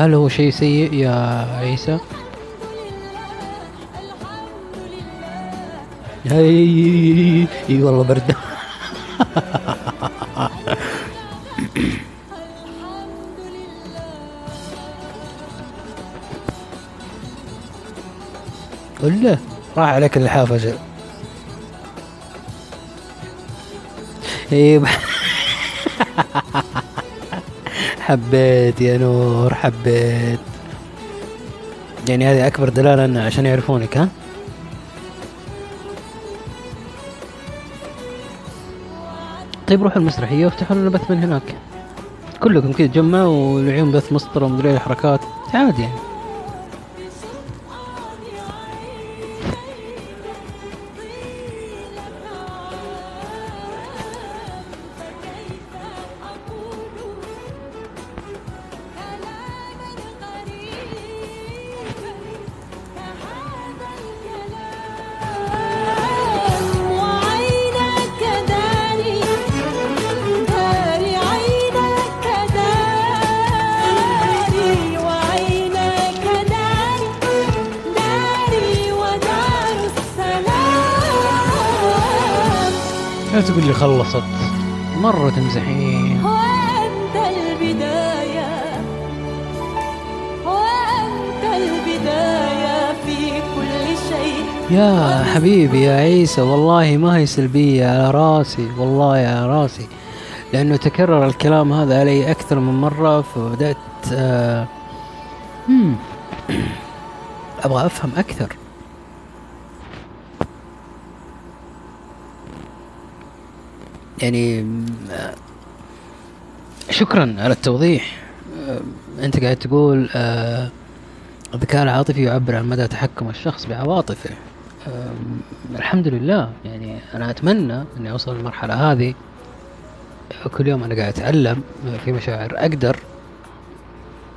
وهل هو شيء سيء يا عيسى؟ اي إي والله برد. قل له. راح عليك اللحاف أجل إي حبيت يا نور حبيت. يعني هذه أكبر دلالة انه عشان يعرفونك ها؟ طيب روحوا المسرحية وافتحوا لنا بث من هناك. كلكم كذا تجمعوا والعيون بث مسطره ومدري الحركات عادي يعني. مرة تمزحين. وأنت البداية. وأنت البداية في كل شيء. يا حبيبي يا عيسى والله ما هي سلبية على راسي والله على راسي. لأنه تكرر الكلام هذا علي أكثر من مرة فبدأت آه (clears throat) أبغى أفهم أكثر. يعني شكرا على التوضيح. آه، أنت قاعد تقول آه الذكاء العاطفي يعبر عن مدى تحكم الشخص بعواطفه. أم، الحمد لله. يعني أنا أتمنى أني أوصل للمرحلة هذه. كل يوم أنا قاعد أتعلم في مشاعر أقدر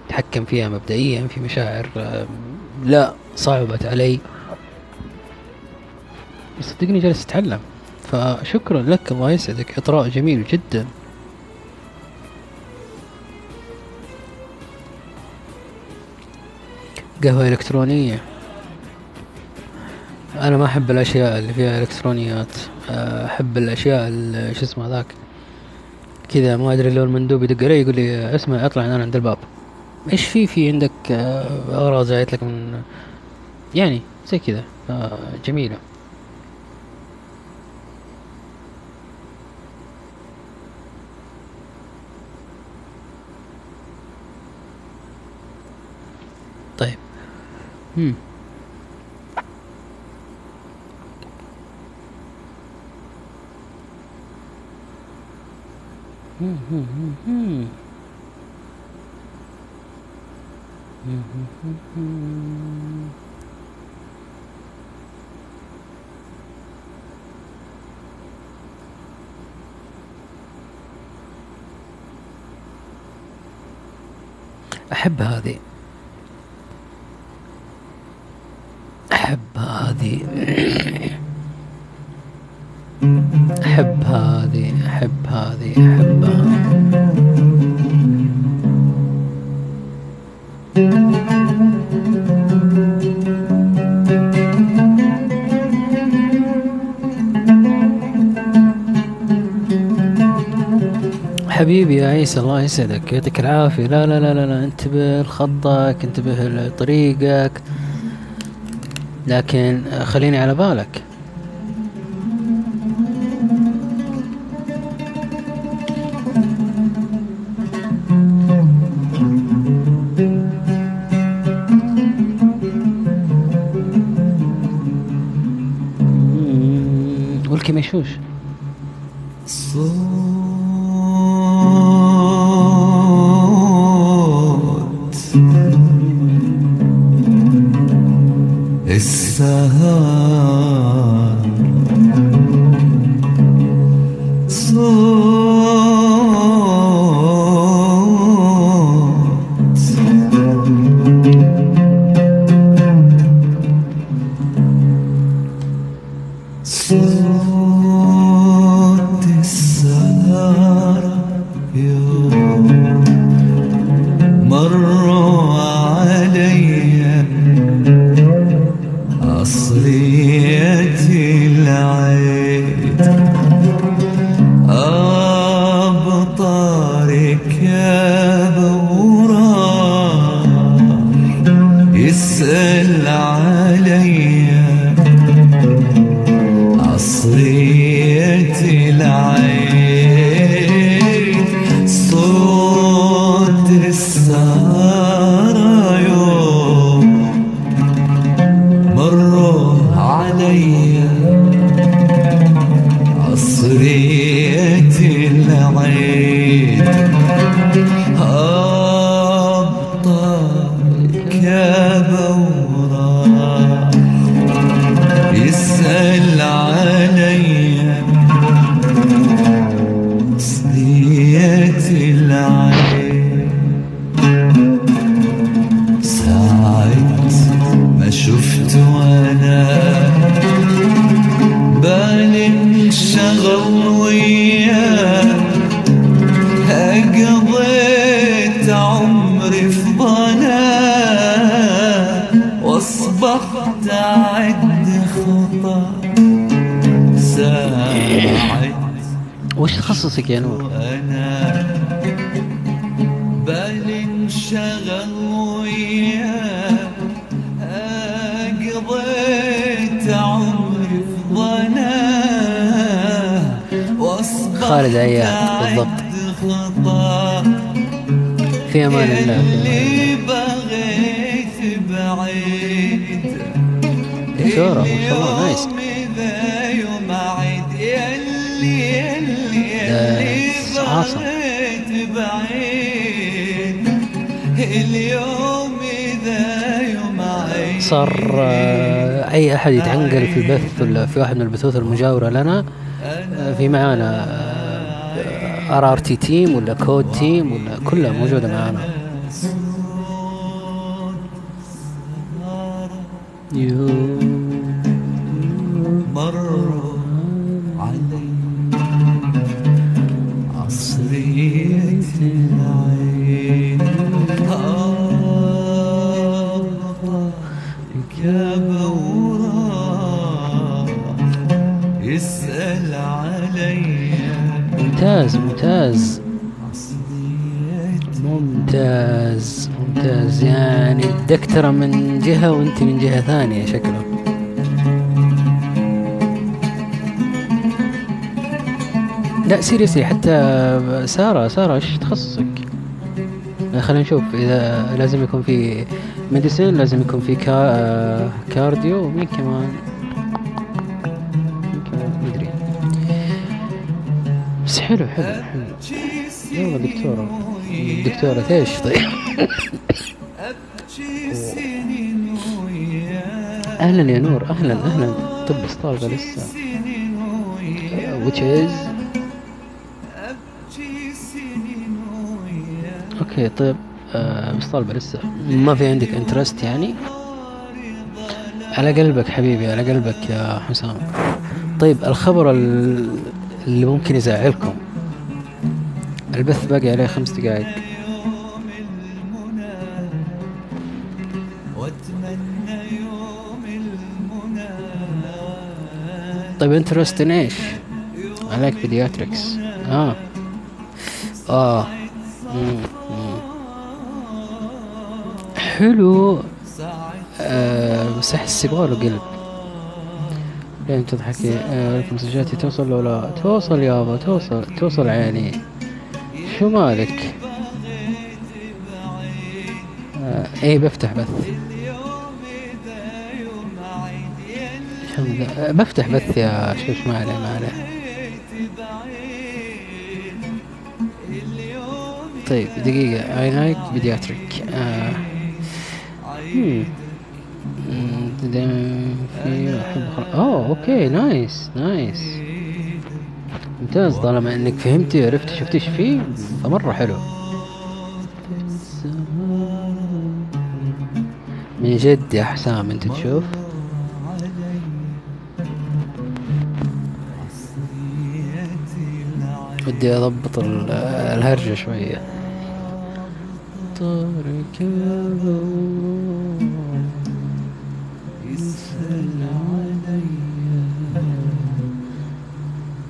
أتحكم فيها مبدئيا في مشاعر لا صعبت علي. صدقني جالس أتعلم. فشكرا لك الله يسعدك. إطراء جميل جدا. قهوة إلكترونية. أنا ما أحب الأشياء اللي فيها إلكترونيات. أحب الأشياء ال- شو اسمه ذاك كذا ما أدري لو المندوب يدق علي يقول لي اسمع اطلع أنا عند الباب. إيش في في عندك أغراض جايت لك من يعني زي كذا. أه، جميلة طيب أحب هذه. أحب هذه. أحب هذه أحب هذه أحبها. حبيبي يا عيسى الله يسعدك. يعطيك العافية. لا لا لا لا, انتبه لخطك انتبه لطريقك. لكن خليني على بالك. صدية العين. ساعة ما شفت وأنا بالي انشغل وياه قضيت عمري في ضناه وأصبحت أعد خطى ساعد وش تخصصك يا نور؟ انشغل وياه قضيت عمري في واصبحت خالد عياد، بالضبط. في أمان الله في أمان الله. اللي بغيت بعيد دكتورة ما شاء الله nice يوم عيد يلي يلي يلي عاصم. صار آه، أي أحد يتعنقل في البث ولا في واحد من البثوث المجاورة لنا آه، في معانا RRT team ولا code team ولا كلها موجودة معانا. مروا يعني الدكتورة من جهة وأنت من جهة ثانية شكله. لا seriously حتى سارة سارة إيش تخصصك؟ خلينا نشوف. إذا لازم يكون في medicine لازم يكون في كا... آه، cardio ومين كمان؟ مين كمان؟ مدري بس حلو حلو حلو. يلا دكتورة. دكتورة إيش؟ طيب. (laughs) أهلا يا نور أهلا أهلا. طب بس طالبة لسه. which is okay طيب بس طالبة لسه. ما في عندك interest يعني؟ على قلبك حبيبي على قلبك يا حسام. طيب الخبر ال- اللي ممكن يزعلكم. البث باقي عليه خمس دقائق طيب انترست إن إيش؟ عليك بيدياتريكس آه. آه. مم. حلو. آه بس أحس يبغاله قلب. لين تضحكي؟ آه مسجاتي توصل لو لا توصل يابا توصل توصل عيني. شو مالك؟ آه إيه بفتح بث. الحمد لله بفتح بث يا شوش ما عليه ما عليه طيب دقيقة. I like pediatric آه. oh okay nice nice ممتاز. طالما إنك فهمتي وعرفتي شفتي إيش فيه فمرة حلو. من جد يا حسام أنت تشوف؟ ودي أضبط ال- الهرجة شوية. طارق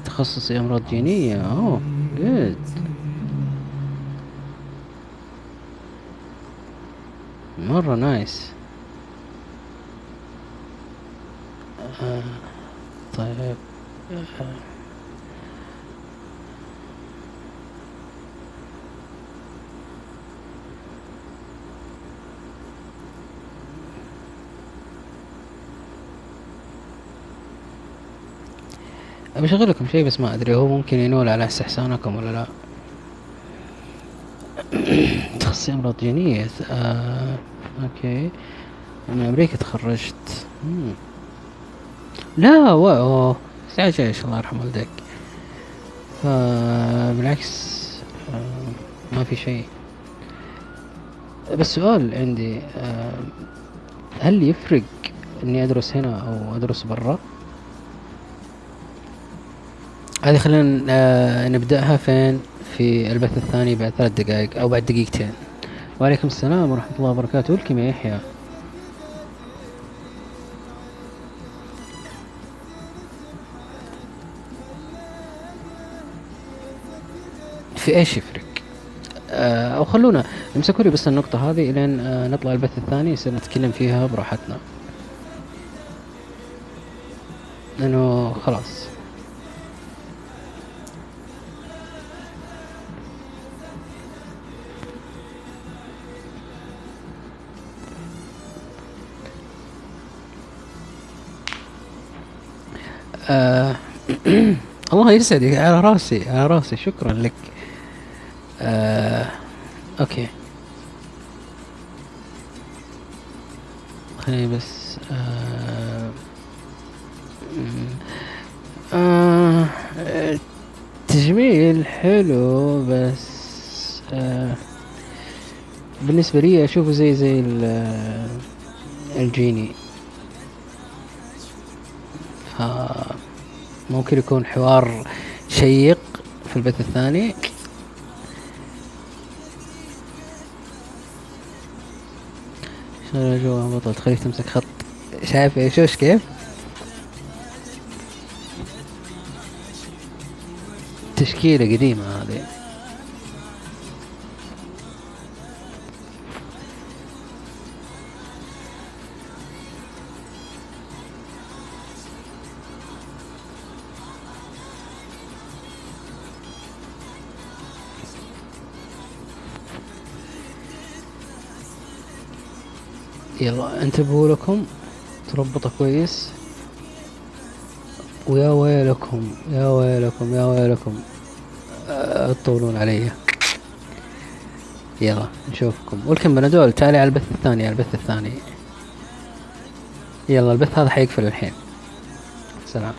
تخصصي أمراض جينية. أوه جود مرة نايس. آه، طيب. أشغل لكم شيء بس ما أدري هو ممكن ينول على استحسانكم ولا لا؟ (coughs) تخصصي أمراض جينية آه، أوكي. من أمريكا تخرجت. لا و أوه. عايش عايش الله يرحم والديك. فبالعكس آه، ما في شيء. بس سؤال عندي آه، هل يفرق إني أدرس هنا أو أدرس برا؟ هذه خلينا آه، نبدأها فين؟ في البث الثاني بعد ثلاث دقائق أو بعد دقيقتين. وعليكم السلام ورحمة الله وبركاته. ولكم يا يحيى في إيش يفرق آه، أو خلونا امسكوا لي بس النقطة هذه إلين آه، نطلع البث الثاني يصير نتكلم فيها براحتنا. لأنه خلاص. آه (clears throat) الله يسعدك على راسي على راسي. شكرا لك. آه أوكي. خليني بس آه. آه تجميل حلو بس آه بالنسبة لي أشوفه زي زي آه، الجيني. ممكن يكون حوار شيق في البث الثاني. شغلة جوا بطل؟ تخليك تمسك خط. شايف يا شوش كيف؟ تشكيلة قديمة هذه. يلا انتبهوا لكم تربطه كويس. ويا ويلكم يا ويلكم يا ويلكم. أه، تطولون علي. يلا نشوفكم. ولكم بنادول تعالي على البث الثاني على البث الثاني. يلا البث هذا حيقفل الحين. سلام.